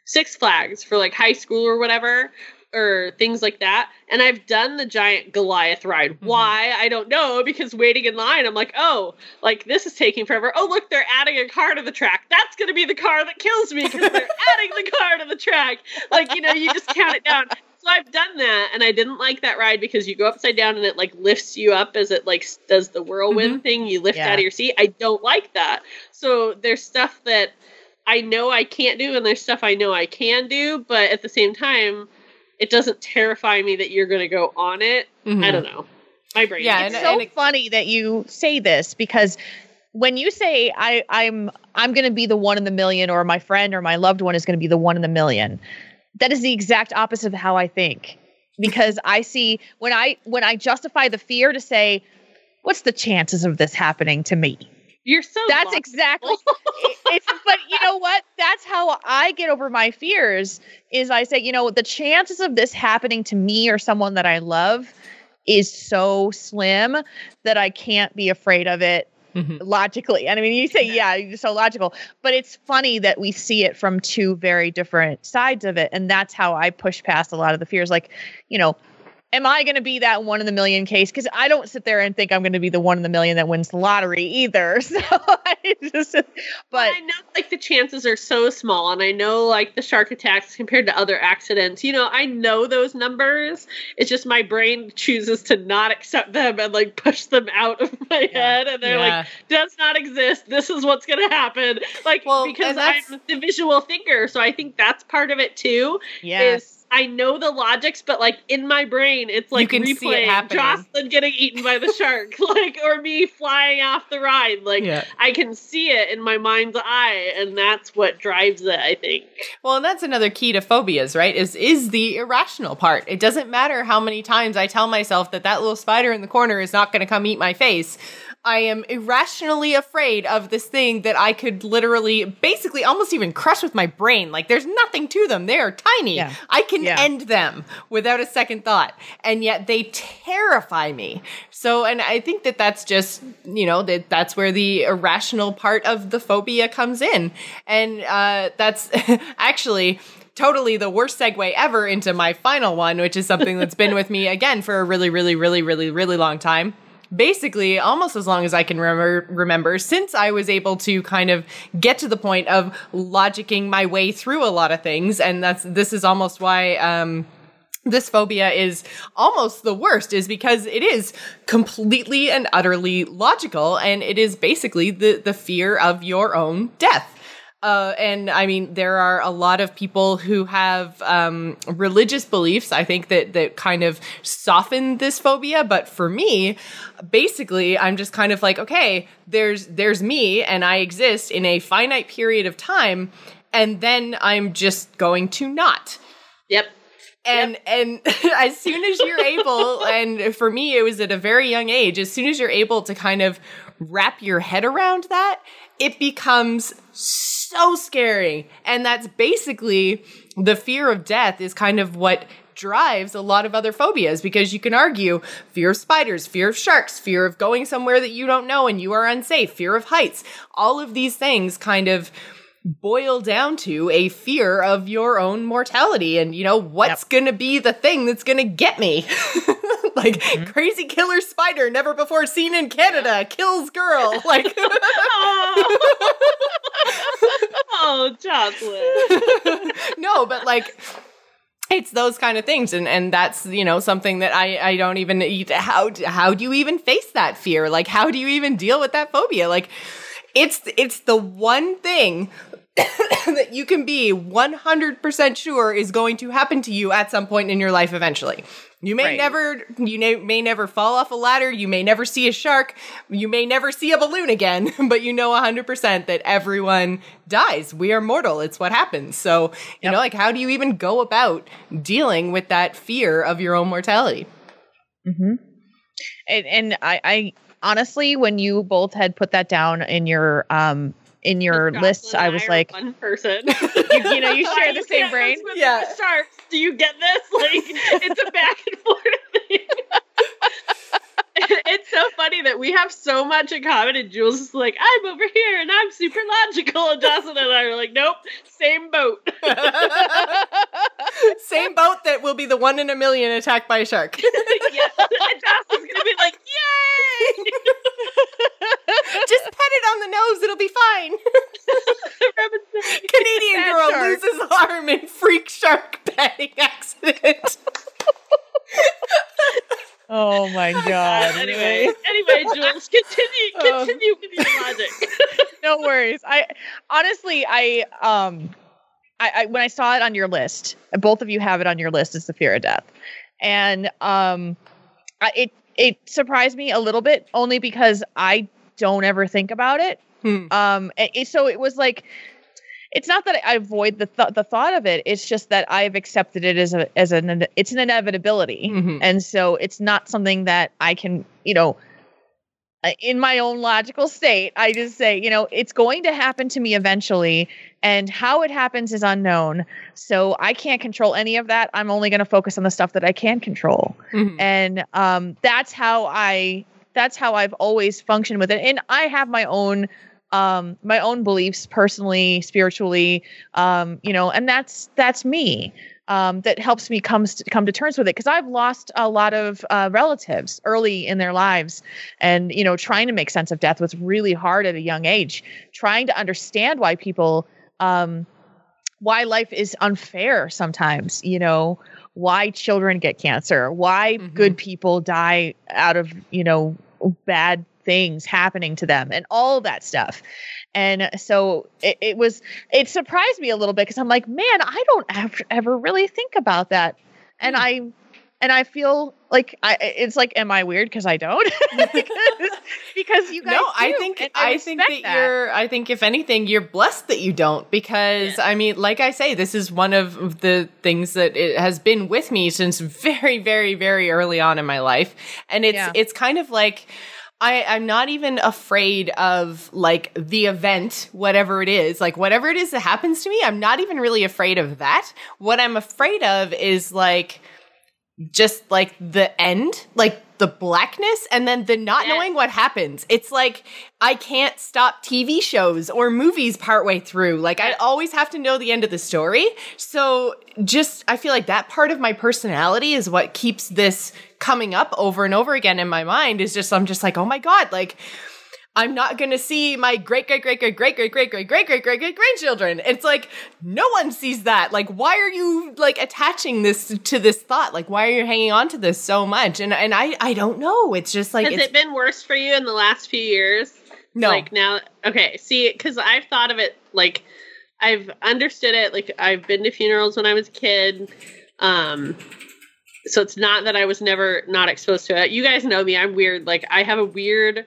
Six Flags for like high school or whatever. Or things like that. And I've done the giant Goliath ride. Mm-hmm. Why? I don't know. Because waiting in line, I'm like, oh, like this is taking forever. Oh, look, they're adding a car to the track. That's going to be the car that kills me because they're <laughs> adding the car to the track. Like, you know, you just count it down. So I've done that, and I didn't like that ride because you go upside down and it like lifts you up as it like does the whirlwind mm-hmm. thing. You lift Yeah. out of your seat. I don't like that. So there's stuff that I know I can't do, and there's stuff I know I can do, but at the same time, it doesn't terrify me that you're going to go on it. Mhm. I don't know. My brain. Yeah, it's and- so and it- funny that you say this because when you say I, I'm I'm going to be the one in the million, or my friend or my loved one is going to be the one in the million, that is the exact opposite of how I think. Because I see when I when I justify the fear to say, what's the chances of this happening to me? You're so. That's logical. exactly. <laughs> it- it's but you know what? That's how I get over my fears. Is I say, you know, the chances of this happening to me or someone that I love is so slim that I can't be afraid of it Mhm. logically. And I mean, you say, yeah, you're so logical, but it's funny that we see it from two very different sides of it. And that's how I push past a lot of the fears. Like, you know, am I going to be that one in the million case? Because I don't sit there and think I'm going to be the one in the million that wins the lottery either. <laughs> So I just, But but I know like the chances are so small, and I know like the shark attacks compared to other accidents. You know, I know those numbers. It's just my brain chooses to not accept them and like push them out of my head, and they're Yeah. like, "Does not exist. This is what's going to happen." Like Well, because I'm the visual thinker, so I think that's part of it too. yes. Is I know the logics, but like in my brain, it's like you can see it happening. Jocelyn getting eaten by the shark, <laughs> like or me flying off the ride. Like Yeah. I can see it in my mind's eye, and that's what drives it. I think. Well, and that's another key to phobias, right? Is is the irrational part. It doesn't matter how many times I tell myself that that little spider in the corner is not going to come eat my face. I am irrationally afraid of this thing that I could literally, basically, almost even crush with my brain. Like, there's nothing to them. They are tiny. Yeah. I can Yeah. end them without a second thought. And yet they terrify me. So, and I think that that's just, you know, that that's where the irrational part of the phobia comes in. And uh, that's <laughs> actually totally the worst segue ever into my final one, which is something that's been with me again for a really, really, really, really, really long time. Basically, almost as long as I can remember, remember, since I was able to kind of get to the point of logicking my way through a lot of things, and that's this is almost why um, this phobia is almost the worst is because it is completely and utterly logical. And it is basically the the fear of your own death uh, and I mean, there are a lot of people who have um, religious beliefs. I think that that kind of soften this phobia. But for me, basically, I'm just kind of like, okay, there's there's me, and I exist in a finite period of time, and then I'm just going to not Yep. and and <laughs> as soon as you're able <laughs> and for me it was at a very young age as soon as you're able to kind of wrap your head around that it becomes so scary. And that's basically the fear of death is kind of what drives a lot of other phobias because you can argue fear of spiders, fear of sharks, fear of going somewhere that you don't know and you are unsafe, fear of heights. All of these things kind of boil down to a fear of your own mortality and you know what's going to be the thing that's going to get me. <laughs> Like mm-hmm. crazy killer spider never before seen in canada kills girl. Like <laughs> <laughs> Oh, chocolate. <laughs> no but like it's those kind of things and and that's you know something that i i don't even how how do you even face that fear like how do you even deal with that phobia like it's it's the one thing <coughs> that you can be 100% sure is going to happen to you at some point in your life eventually. You may Right. never you may, may never fall off a ladder, you may never see a shark, you may never see a balloon again, <laughs> but you know 100% that everyone dies. We are mortal. It's what happens. So, you Yep. know, like how do you even go about dealing with that fear of your own mortality? Mm-hmm. And, and I, I honestly, when you both had put that down in your um in your Jocelyn list, I was are like, one person. <laughs> you, you know, you <laughs> share the same can't brain. with Yeah. the Sharks. Do you get this? <laughs> Like, it's a back and forth thing. <laughs> it's so funny that we have so much in common, and Jules is like, "I'm over here, and I'm super logical," and Jocelyn and I are like, "Nope, same boat." <laughs> Same boat that will be the one in a million attacked by a shark. <laughs> yeah, and Jocelyn's gonna be like, "Yay!" Just pet it on the nose, it'll be fine. Canadian girl shark. loses arm in freak shark petting accident. Oh my <laughs> god. anyway, anyway, Jules, continue, Oh. <laughs> continue with your logic. <laughs> no worries. I honestly, I um, I, I when I saw it on your list, both of you have it on your list, is the fear of death, and um, I, it it surprised me a little bit only because I don't ever think about it. Hmm. Um, it- so it was like. It's not that I avoid the th- the thought of it. It's just that I've accepted it as a as an it's an inevitability, Mhm. and so it's not something that I can you know in my own logical state, I just say, you know, it's going to happen to me eventually, and how it happens is unknown. So I can't control any of that. I'm only going to focus on the stuff that I can control, Mhm. and um, that's how I. That's how I've always functioned with it, and I have my own, um, my own beliefs personally, spiritually, um, you know, and that's that's me. Um, that helps me comes to, come to terms with it because I've lost a lot of uh, relatives early in their lives, and you know trying to make sense of death was really hard at a young age trying to understand why people um why life is unfair sometimes you know why children get cancer why Mhm. good people die out of you know bad things happening to them and all that stuff. And so it, it was it surprised me a little bit because i'm like man i don't ever, ever really think about that. And Hmm. i and I feel like I it's like am I weird because I don't? Because, <laughs> <laughs> because you guys no, I think and I, think respect that, you're I think if anything you're blessed that you don't because I mean like I say this is one of the things that it has been with me since very very very early on in my life. And it's Yeah. it's kind of like I, I'm not even afraid of like the event, whatever it is, like whatever it is that happens to me. I'm not even really afraid of that. What I'm afraid of is like just like the end, like the blackness, and then the not Yeah. knowing what happens. It's like I can't stop TV shows or movies partway through. Like I always have to know the end of the story. So just I feel like that part of my personality is what keeps this coming up over and over again in my mind is just I'm just like, "Oh my god, like I'm not going to see my great great great great great great great great great great great great grandchildren. It's like no one sees that. Like why are you like attaching this to this thought? Like why are you hanging on to this so much? And and I I don't know. It's just like Has it been worse for you in the last few years? no. Like now, okay. See, because I've thought of it like I've understood it. Like I've been to funerals when I was a kid. Um, so it's not that I was never not exposed to it. You guys know me. I'm weird. Like I have a weird,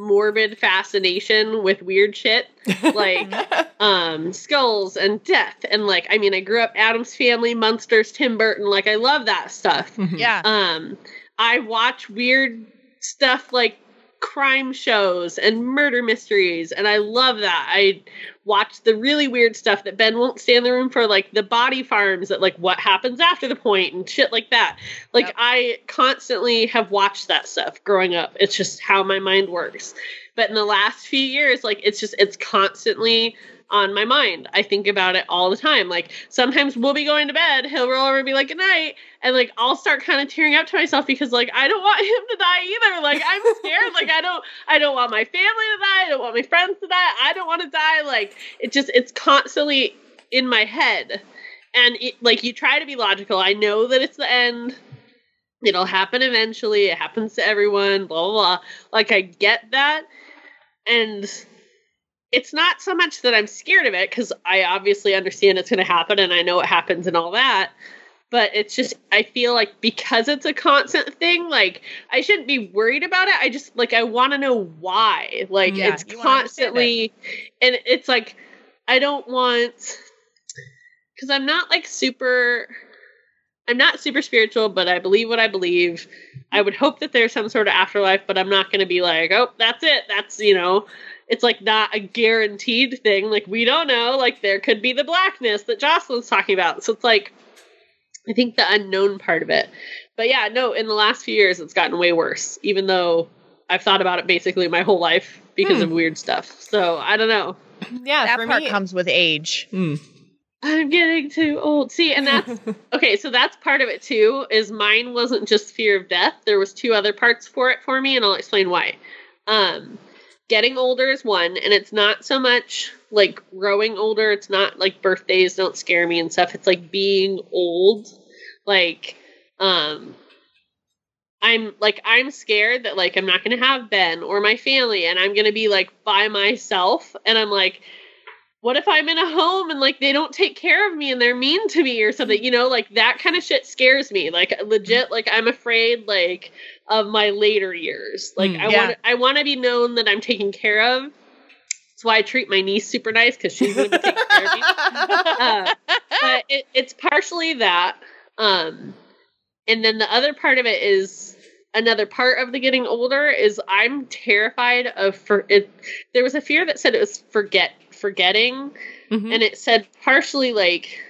morbid fascination with weird shit. Like <laughs> um skulls and death and like I mean I grew up Addams Family, monsters Tim Burton, like I love that stuff. Yeah. Um I watch weird stuff like crime shows and murder mysteries and I love that. I watch the really weird stuff that Ben won't stay in the room for like the body farms that like what happens after the point and shit like that. Like Yep. I constantly have watched that stuff growing up. It's just how my mind works. But in the last few years, like it's just it's constantly on my mind. I think about it all the time. Like sometimes we'll be going to bed, he'll roll over and be like, good night. And like I'll start kind of tearing up to myself because like I don't <laughs> want him to die either. Like I'm scared. like I don't I don't want my family to die. I don't want my friends to die. I don't want to die. Like it just it's constantly in my head. And it, like you try to be logical. I know that it's the end. It'll happen eventually. It happens to everyone, blah blah blah. Like I get that. And it's not so much that I'm scared of it because I obviously understand it's going to happen and I know it happens and all that. But it's just, I feel like because it's a constant thing, like I shouldn't be worried about it. I just, like, I want to know why. Like, Yeah, it's constantly, and it's like, I don't want, because I'm not like super, I'm not super spiritual, but I believe what I believe. I would hope that there's some sort of afterlife, but I'm not going to be like, oh, that's it. That's, you know, it's like not a guaranteed thing. Like, we don't know. Like, there could be the blackness that Jocelyn's talking about. So it's like, I think the unknown part of it. But yeah, no, in the last few years, it's gotten way worse, even though I've thought about it basically my whole life because Hmm. of weird stuff. So I don't know. yeah, that for part me, comes with age. Hmm. I'm getting too old. See, and that's <laughs> okay. So that's part of it too. Is mine wasn't just fear of death. There was two other parts for it for me, and I'll explain why. Um, getting older is one, and it's not so much like growing older. It's not like birthdays don't scare me and stuff. It's like being old. Like, um, I'm like I'm scared that like I'm not gonna have Ben or my family, and I'm gonna be like by myself, and I'm like what if I'm in a home and like they don't take care of me and they're mean to me or something? You know, like that kind of shit scares me. Like legit, like I'm afraid like of my later years. Like Mm, I yeah. want I want to be known that I'm taken care of. That's why I treat my niece super nice because she's gonna be taking care of me. Uh, <laughs> but it, it's partially that. Um, and then the other part of it is another part of the getting older is I'm terrified of for it. There was a fear that said it was forget forgetting, Mhm. and it said partially like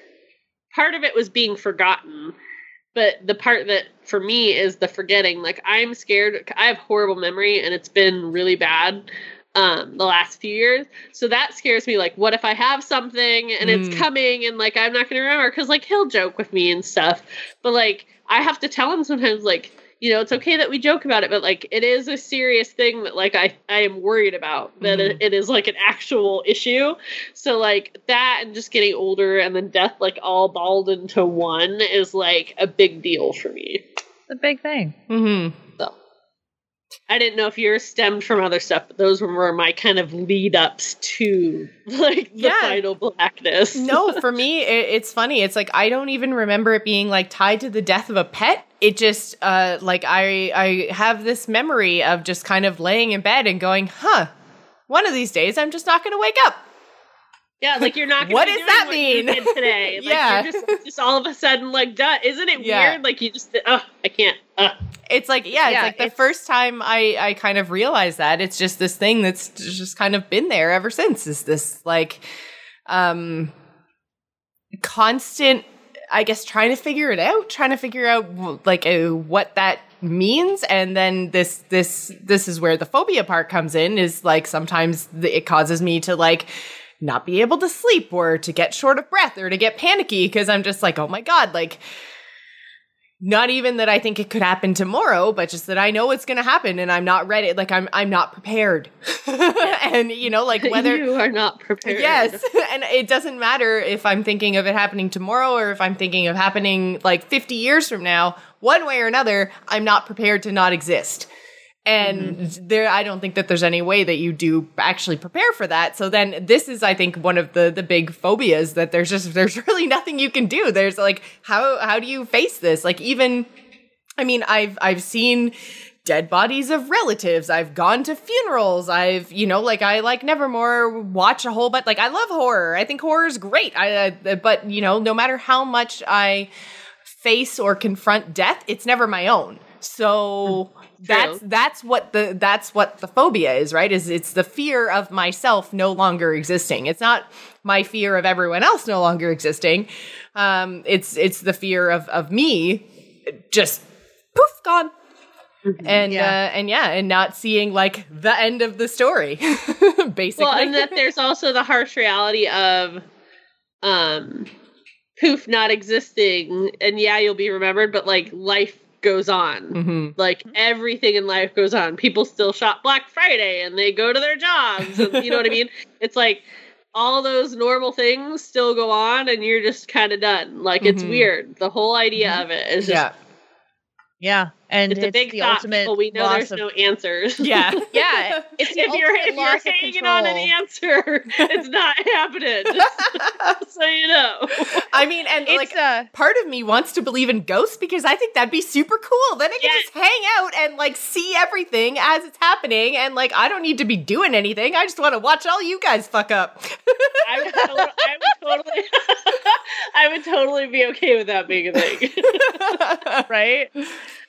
part of it was being forgotten. But the part that for me is the forgetting. Like I'm scared. I have horrible memory, and it's been really bad um the last few years so that scares me like what if i have something and it's Mm. coming and like i'm not gonna remember because like he'll joke with me and stuff but like i have to tell him sometimes like you know it's okay that we joke about it but like it is a serious thing that like i i am worried about that it, it is like an actual issue so like that and just getting older and then death like all balled into one is like a big deal for me A big thing. Mhm. so I didn't know if yours stemmed from other stuff, but those were my kind of lead ups to <laughs> like the Yeah. final blackness. no, for <laughs> me, it, it's funny. It's like I don't even remember it being like tied to the death of a pet. It just uh like I I have this memory of just kind of laying in bed and going, "Huh, one of these days I'm just not going to wake up." Yeah, like you're not. Gonna What be does doing that what you mean? did today? <laughs> Like, Yeah. you're just just all of a sudden like, duh. Isn't it Yeah. weird? Like you just, oh, I can't. Uh. It's like yeah, it's Yeah, like the it's- first time I I kind of realized that it's just this thing that's just kind of been there ever since. Is this like um constant I guess trying to figure it out, trying to figure out like uh, what that means. And then this this this is where the phobia part comes in is like sometimes the, it causes me to like not be able to sleep or to get short of breath or to get panicky because I'm just like, oh my God, like, not even that I think it could happen tomorrow, but just that I know it's going to happen and I'm not ready. Like, I'm, I'm not prepared. <laughs> and, you know, like <laughs> whether. you are not prepared. Yes. <laughs> And it doesn't matter if I'm thinking of it happening tomorrow or if I'm thinking of happening like 50 years from now. One way or another, I'm not prepared to not exist. And there, I don't think that there's any way that you do actually prepare for that. So then this is, I think, one of the, the big phobias that there's just, <laughs> there's really nothing you can do. There's like, how, how do you face this? Like even, I mean, I've, I've seen dead bodies of relatives. I've gone to funerals. I've, you know, like I like Nevermore watch a whole but like I love horror. I think horror is great. I, uh, but you know, no matter how much I face or confront death, it's never my own. So that's that's what the that's what the phobia is, right? Is it's the fear of myself no longer existing. It's not my fear of everyone else no longer existing. Um, it's it's the fear of of me just poof gone. And Yeah. uh, and yeah, and not seeing like the end of the story, <laughs> basically. Well, and that there's also the harsh reality of, um, poof not existing, and yeah, you'll be remembered, but like life goes on. Mhm. Like everything in life goes on. People still shop Black Friday and they go to their jobs. And, you know what I mean? <laughs> It's like all those normal things still go on, and you're just kind of done. Like it's Mhm. weird. The whole idea of it is just Yeah, Yeah, and it's, it's, a big the thought. ultimate But we know loss there's of no answers. <laughs> yeah, <laughs> yeah. It's if you're if you're hanging on an answer, <laughs> it's not happening. Just so you know. I mean, and It's like uh, part of me wants to believe in ghosts because I think that'd be super cool. Then I can Yes. just hang out and like see everything as it's happening, and like I don't need to be doing anything. I just want to watch all you guys fuck up. I would, totally, I would totally, I would totally be okay with that being a thing. right.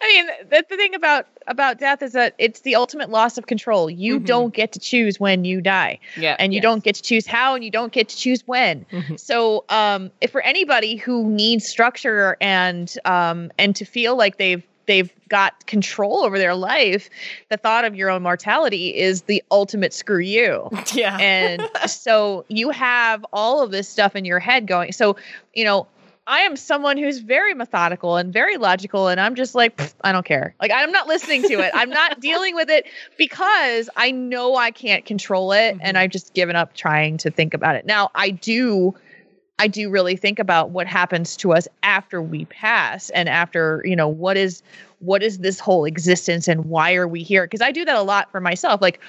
I mean, that's the thing about about death is that it's the ultimate loss of control. You Mhm. don't get to choose when you die, yeah, and you Yes. don't get to choose how, and you don't get to choose when. Mhm. So, um, if for anybody who needs structure and um, and to feel like they've they've got control over their life, the thought of your own mortality is the ultimate screw you. <laughs> yeah, and so you have all of this stuff in your head going so you know i am someone who's very methodical and very logical and i'm just like i don't care like i'm not listening to it i'm not <laughs> dealing with it because i know i can't control it and Mhm. i've just given up trying to think about it now i do i do really think about what happens to us after we pass and after you know what is what is this whole existence and why are we here because i do that a lot for myself like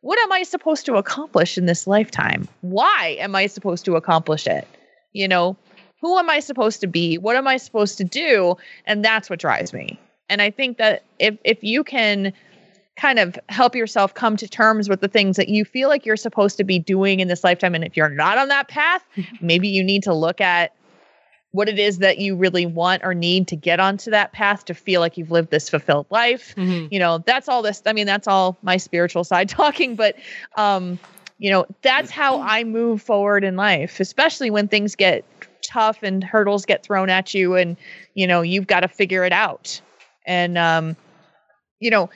what am I supposed to accomplish in this lifetime? Why am I supposed to accomplish it? You know, who am I supposed to be? What am I supposed to do? And that's what drives me. And I think that if if you can kind of help yourself come to terms with the things that you feel like you're supposed to be doing in this lifetime and if you're not on that path, <laughs> maybe you need to look at what it is that you really want or need to get onto that path to feel like you've lived this fulfilled life Mhm. you know that's all this i mean that's all my spiritual side <laughs> talking but um you know that's how <clears throat> i move forward in life especially when things get tough and hurdles get thrown at you and you know you've got to figure it out and um you know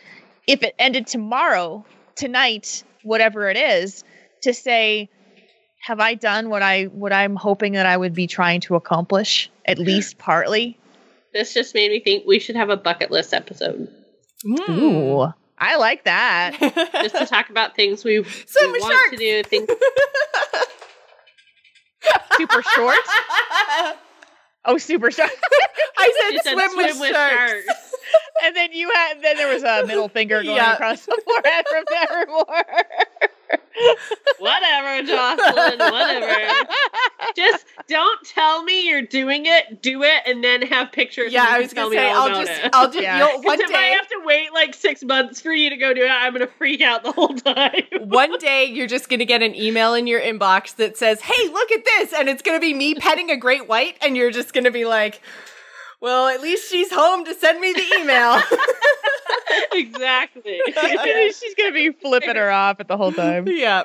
if it ended tomorrow tonight whatever it is to say have i done what i what i'm hoping that i would be trying to accomplish at least partly this just made me think we should have a bucket list episode Mm. ooh i like that just to talk about things we, we Swim with want sharks. to do. Things <laughs> super short <laughs> Oh, super short. <laughs> I said, swim, with, sharks. <laughs> and then you had then there was a middle finger going Yeah. across the forehead from Nevermore. Whatever, Jocelyn, whatever. Just don't tell me you're doing it. Do it, and then have pictures. Yeah, I was gonna me say I'll just it. I'll just Yeah. you'll, one Because if I have to wait like six months for you to go do it, I'm gonna freak out the whole time. one day you're just gonna get an email in your inbox that says, "Hey, look at this," and it's gonna be me petting a great white, and you're just gonna be like. Well, at least she's home to send me the email. <laughs> exactly. <laughs> She's gonna be flipping her off at the whole time. yeah.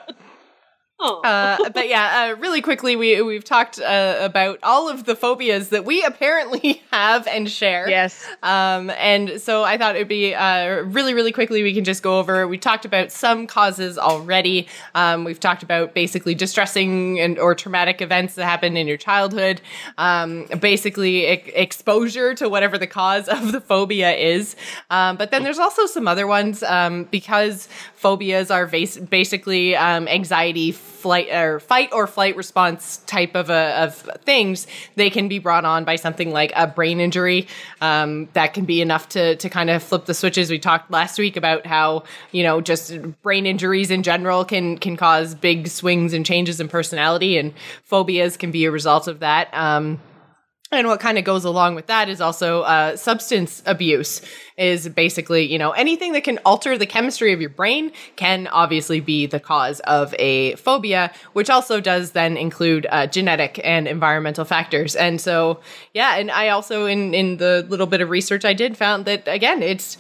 Oh. Uh, but yeah, uh, really quickly, we we've talked uh, about all of the phobias that we apparently <laughs> have and share. Yes. Um, and so I thought it'd be uh, really, really quickly. We can just go over. We talked about some causes already. Um, we've talked about basically distressing and or traumatic events that happened in your childhood. Um, basically, e- exposure to whatever the cause <laughs> of the phobia is. Um, but then there's also some other ones um, because phobias are bas- basically um, anxiety flight or fight or flight response type of a, of things they can be brought on by something like a brain injury. Um, that can be enough to to kind of flip the switches. We talked last week about how you know just brain injuries in general can can cause big swings and changes in personality and phobias can be a result of that. Um, and what kind of goes along with that is also uh, substance abuse is basically you know anything that can alter the chemistry of your brain can obviously be the cause of a phobia which also does then include uh, genetic and environmental factors. And so yeah and i also in in the little bit of research i did found that again it's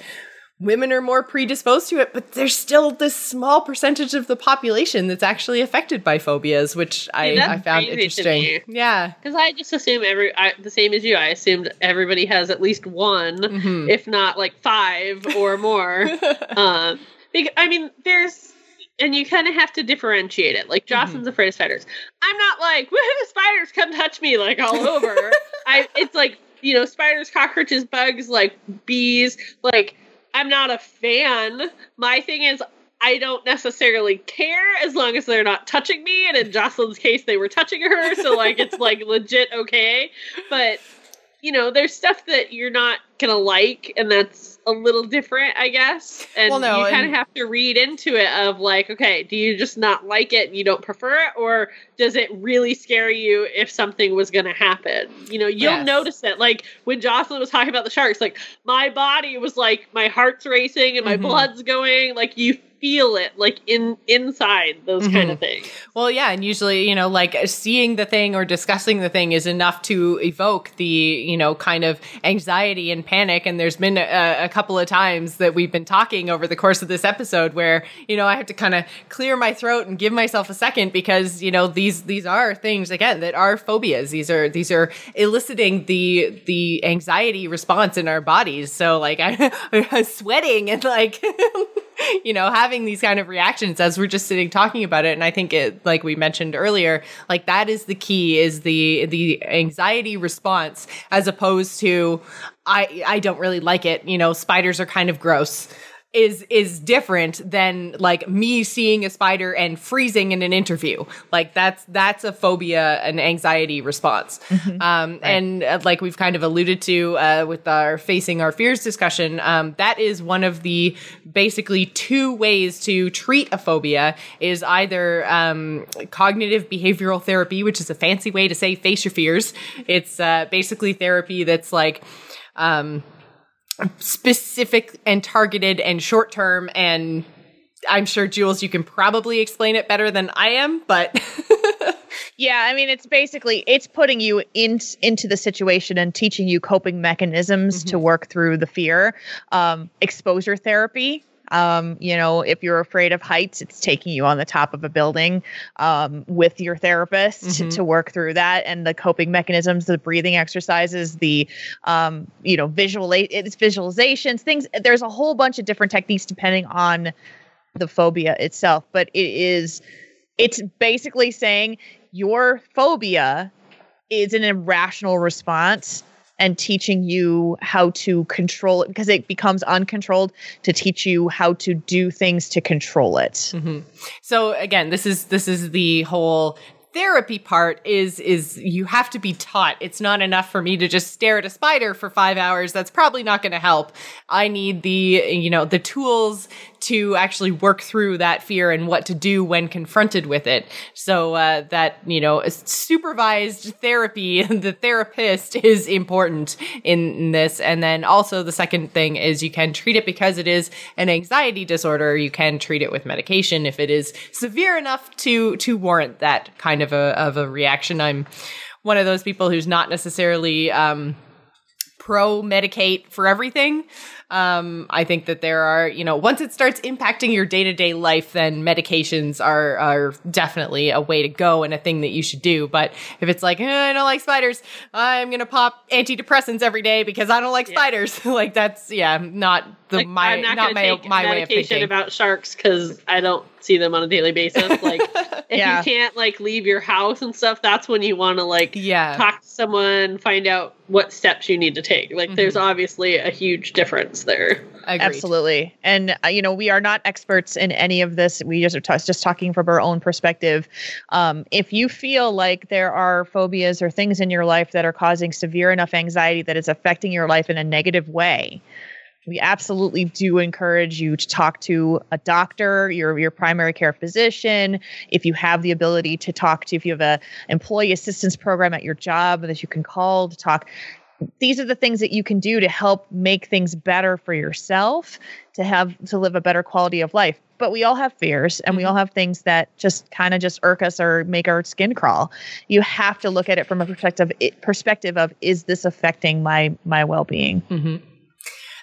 women are more predisposed to it, but there's still this small percentage of the population that's actually affected by phobias, which I, that's I found interesting. Yeah. Because I just assume every I, the same as you. I assumed everybody has at least one, Mhm. if not like five or more. <laughs> um, because, I mean, there's and you kind of have to differentiate it. Like Jocelyn's afraid of spiders. I'm not like <laughs> woohoo, spiders come touch me like all over. <laughs> I it's like you know spiders, cockroaches, bugs, like bees. Like I'm not a fan. My thing is. I don't necessarily care as long as they're not touching me. And in Jocelyn's case, they were touching her, so like it's like <laughs> legit okay. But you know, there's stuff that you're not gonna like, and that's a little different, I guess. And Well, no, you kind of have to read into it of like, okay, do you just not like it and you don't prefer it, or does it really scare you if something was gonna happen? You know, you'll Yes. notice it. Like when Jocelyn was talking about the sharks, like my body was like my heart's racing and my Mhm. blood's going. Like you feel it, like in inside those kind mm-hmm. of things. Well, yeah, and usually, you know, like seeing the thing or discussing the thing is enough to evoke the, you know, kind of anxiety and panic. And there's been a, a couple of times that we've been talking over the course of this episode where, you know, I have to kind of clear my throat and give myself a second because, you know, these these are things again that are phobias. These are these are eliciting the the anxiety response in our bodies. So like I, <laughs> I'm sweating and like <laughs> <laughs> you know, having these kind of reactions as we're just sitting talking about it. And I think it, like we mentioned earlier, like that is the key is the, the anxiety response as opposed to, I, I don't really like it. You know, spiders are kind of gross is is different than like me seeing a spider and freezing in an interview. Like that's that's a phobia an anxiety response. Um and uh, like we've kind of alluded to uh, with our facing our fears discussion um that is one of the basically two ways to treat a phobia is either um cognitive behavioral therapy which is a fancy way to say face your fears. It's uh basically therapy that's like um specific and targeted and short term and I'm sure Jules you can probably explain it better than I am but <laughs> Yeah, I mean, it's basically it's putting you in into the situation and teaching you coping mechanisms to work through the fear. Um, exposure therapy. Um, you know, if you're afraid of heights, it's taking you on the top of a building um, with your therapist Mhm. to work through that and the coping mechanisms, the breathing exercises, the um, you know, visual it's visualizations, things. There's a whole bunch of different techniques depending on the phobia itself, but it is it's basically saying your phobia is an irrational response and teaching you how to control it because it becomes uncontrolled to teach you how to do things to control it. Mhm. So again, this is this is the whole therapy part is is you have to be taught. It's not enough for me to just stare at a spider for 5 hours. That's probably not going to help. I need the you know, the tools to actually work through that fear and what to do when confronted with it. So uh, that you know, supervised therapy, <laughs> the therapist is important in, in this. And then also the second thing is you can treat it because it is an anxiety disorder. You can treat it with medication if it is severe enough to to warrant that kind of a of a reaction. I'm one of those people who's not necessarily um, pro medicate for everything. Um, I think that there are, you know, once it starts impacting your day to day life, then medications are are definitely a way to go and a thing that you should do. But if it's like eh, I don't like spiders, I'm gonna pop antidepressants every day because I don't like yeah. spiders. <laughs> like that's yeah, not the like, my not, not my my way of thinking about sharks because I don't see them on a daily basis. <laughs> Like if yeah. you can't like leave your house and stuff, that's when you want to like yeah. talk to someone, find out what steps you need to take. Like mm-hmm. there's obviously a huge difference there. Agreed. Absolutely. And uh, you know, we are not experts in any of this. We just are t- just talking from our own perspective. Um, if you feel like there are phobias or things in your life that are causing severe enough anxiety that it's affecting your life in a negative way, we absolutely do encourage you to talk to a doctor, your your primary care physician. If you have the ability to talk to, if you have a employee assistance program at your job that you can call to talk, these are the things that you can do to help make things better for yourself, to have to live a better quality of life. But we all have fears and we all mm-hmm. have things that just kind of just irk us or make our skin crawl. You have to look at it from a perspective perspective of is this affecting my my well-being? Mm-hmm.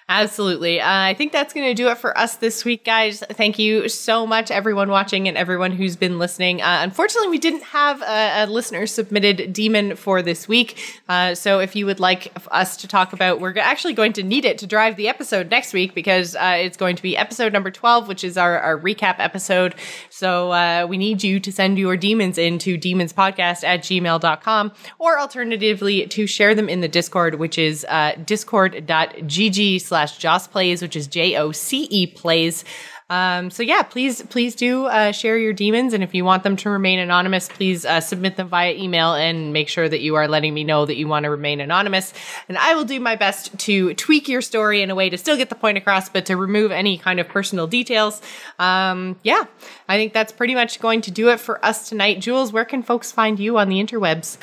Absolutely. Uh, I think that's going to do it for us this week, guys. Thank you so much, everyone watching and everyone who's been listening. Uh, unfortunately, we didn't have a, a, listener submitted demon for this week. Uh, so if you would like us to talk about, we're actually going to need it to drive the episode next week because uh, it's going to be episode number 12, which is our, our recap episode. So uh, we need you to send your demons into demonspodcast at gmail.com or alternatively to share them in the Discord, which is uh, discord.gg slash Joce Plays, which is J O C E Plays. Um, so yeah, please, please do uh, share your demons, and if you want them to remain anonymous, please uh, submit them via email and make sure that you are letting me know that you want to remain anonymous. And I will do my best to tweak your story in a way to still get the point across, but to remove any kind of personal details. Um, yeah, I think that's pretty much going to do it for us tonight. Jules, where can folks find you on the interwebs?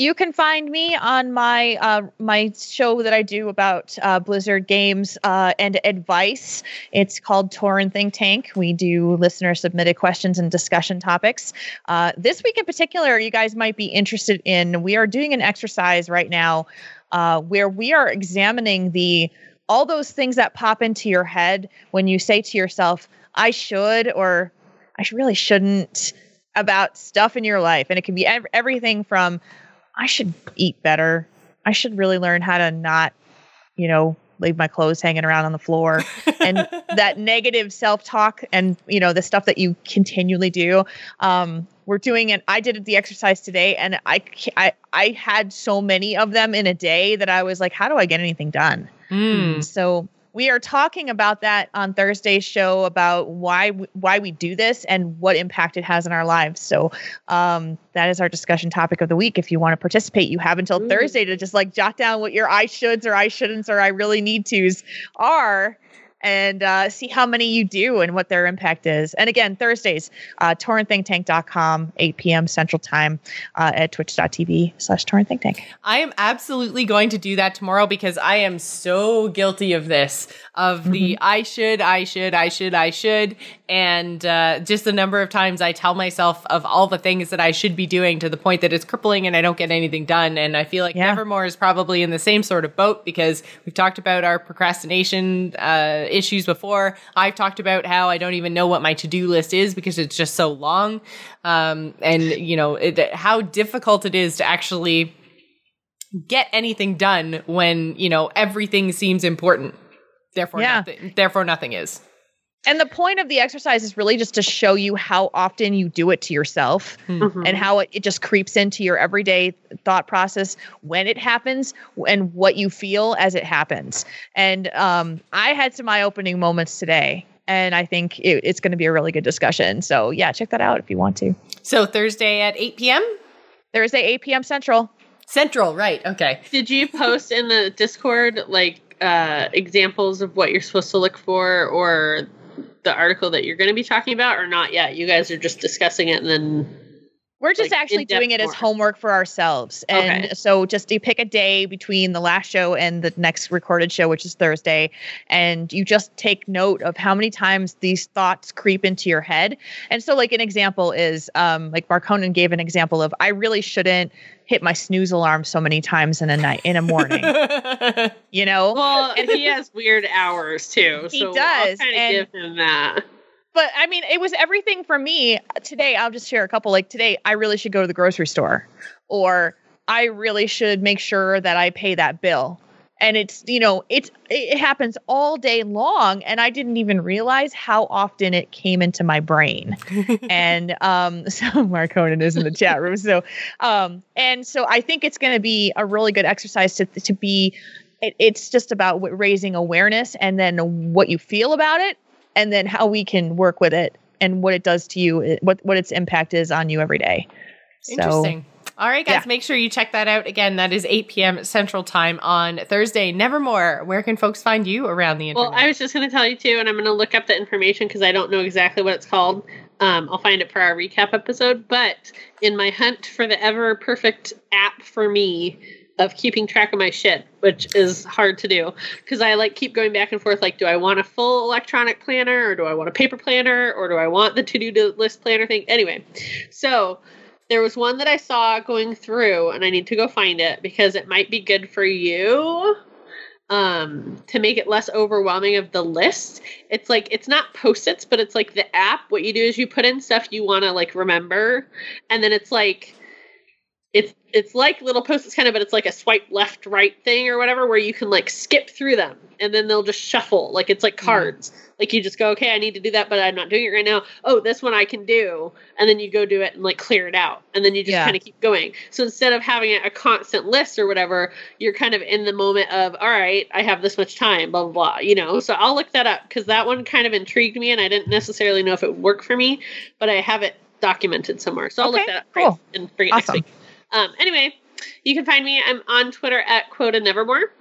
You can find me on my uh, my show that I do about uh, Blizzard games uh, and advice. It's called Tauren Think Tank. We do listener submitted questions and discussion topics. Uh, this week in particular, you guys might be interested in. We are doing an exercise right now uh, where we are examining the all those things that pop into your head when you say to yourself, "I should" or "I really shouldn't." about stuff in your life and it can be ev- everything from I should eat better. I should really learn how to not, you know, leave my clothes hanging around on the floor <laughs> and that negative self-talk and you know the stuff that you continually do um, we're doing it i did the exercise today and I, I i had so many of them in a day that i was like how do i get anything done mm. so we are talking about that on Thursday's show about why why we do this and what impact it has in our lives. So um, that is our discussion topic of the week. If you want to participate, you have until Ooh. Thursday to just like jot down what your I shoulds or I shouldn'ts or I really need tos are and uh, see how many you do and what their impact is. And again, Thursdays, uh, taurenThinkTank.com, 8 p.m. Central Time uh, at twitch.tv slash taurenThinkTank. I am absolutely going to do that tomorrow because I am so guilty of this, of mm-hmm. the I should, I should, I should, I should. And uh, just the number of times I tell myself of all the things that I should be doing to the point that it's crippling and I don't get anything done. And I feel like yeah. Nevermore is probably in the same sort of boat because we've talked about our procrastination uh, issues before. I've talked about how I don't even know what my to do list is because it's just so long. Um, and, you know, it, how difficult it is to actually get anything done when, you know, everything seems important. Therefore, yeah. nothing, therefore nothing is. And the point of the exercise is really just to show you how often you do it to yourself mm-hmm. and how it, it just creeps into your everyday thought process when it happens and what you feel as it happens. And um, I had some eye opening moments today. And I think it, it's going to be a really good discussion. So, yeah, check that out if you want to. So, Thursday at 8 p.m.? Thursday, 8 p.m. Central. Central, right. Okay. Did you post in the Discord like uh, examples of what you're supposed to look for or the article that you're going to be talking about, or not yet? You guys are just discussing it and then We're just Like, actually doing it as homework for ourselves. And Okay. so just you pick a day between the last show and the next recorded show, which is Thursday, and you just take note of how many times these thoughts creep into your head. And so like an example is um like Marconin gave an example of I really shouldn't hit my snooze alarm so many times in a night in a morning. <laughs> you know? well, and he has weird hours too. He so does, I'll kind and- of give him that. But I mean, it was everything for me. Today, I'll just share a couple. Like today, I really should go to the grocery store, or I really should make sure that I pay that bill. And it's you know it's it happens all day long, and I didn't even realize how often it came into my brain. <laughs> and um, <laughs> so Mark Conan is in the chat room. So um, and so I think it's going to be a really good exercise to to be. It, it's just about raising awareness, and then what you feel about it, and then how we can work with it and what it does to you, what what its impact is on you every day. So, Interesting. All right, guys, Yeah. make sure you check that out. Again, that is 8 p.m. Central Time on Thursday. Nevermore. Where can folks find you around the internet? Well, I was just going to tell you too, and I'm going to look up the information because I don't know exactly what it's called. Um, I'll find it for our recap episode. But in my hunt for the ever perfect app for me of keeping track of my shit, which is hard to do because I like keep going back and forth. Like, do I want a full electronic planner or do I want a paper planner or do I want the to do list planner thing? Anyway, so there was one that I saw going through, and I need to go find it because it might be good for you um to make it less overwhelming of the list it's like it's not post-its but it's like the app what you do is you put in stuff you want to like remember and then it's like it's it's like little post-its kind of but it's like a swipe left right thing or whatever where you can like skip through them and then they'll just shuffle like it's like mm-hmm. cards. Like you just go okay i need to do that but i'm not doing it right now. Oh this one i can do and then you go do it and like clear it out and then you just Yeah. kind of keep going. So instead of having it a constant list or whatever you're kind of in the moment of all right i have this much time blah blah blah you know? So i'll look that up because that one kind of intrigued me and i didn't necessarily know if it would work for me but i have it documented somewhere. So i'll look that up cool. and bring it next week um, anyway you can find me i'm on twitter at quota nevermore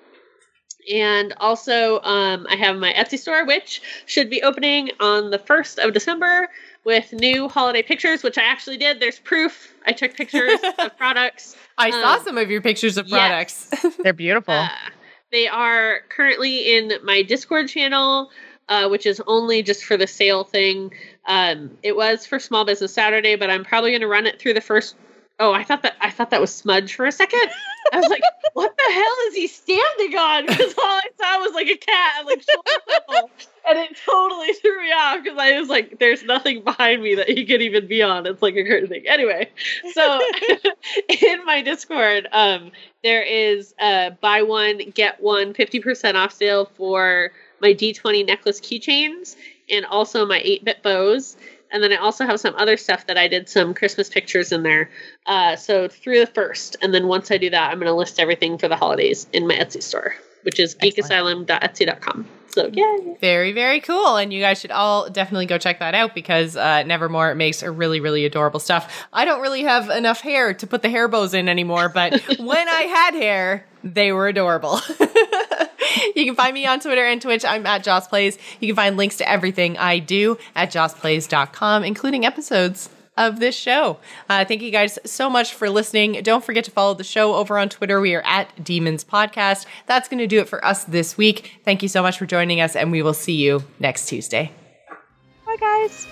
and also um, i have my etsy store which should be opening on the 1st of december with new holiday pictures which i actually did there's proof i took pictures <laughs> of products I saw um, some of your pictures of yes. products. <laughs> they're beautiful. uh, they are currently in my Discord channel, uh, which is only just for the sale thing. Um, it was for Small Business Saturday, but I'm probably going to run it through the first. Oh, I thought that I thought that was Smudge for a second. I was like, <laughs> "What the hell is he standing on?" Because all I saw was like a cat and like and it totally threw me off because I was like, "There's nothing behind me that he could even be on." It's like a curtain thing. Anyway, so <laughs> in my Discord, um, there is a buy one get one 50% off sale for my d20 necklace keychains and also my 8-bit bows and then i also have some other stuff that i did some christmas pictures in there uh, so through the first and then once i do that i'm going to list everything for the holidays in my etsy store which is geekasylum.etsy.com so yeah Very, very cool. And you guys should all definitely go check that out because uh, Nevermore makes a really, really adorable stuff. I don't really have enough hair to put the hair bows in anymore, but <laughs> when I had hair, they were adorable. <laughs> <laughs> you can find me on Twitter and Twitch. I'm at Joce Plays. You can find links to everything I do at joceplays.com, including episodes of this show. Uh, thank you guys so much for listening. Don't forget to follow the show over on Twitter. We are at Demons Podcast. That's going to do it for us this week. Thank you so much for joining us, and we will see you next Tuesday. Bye, guys.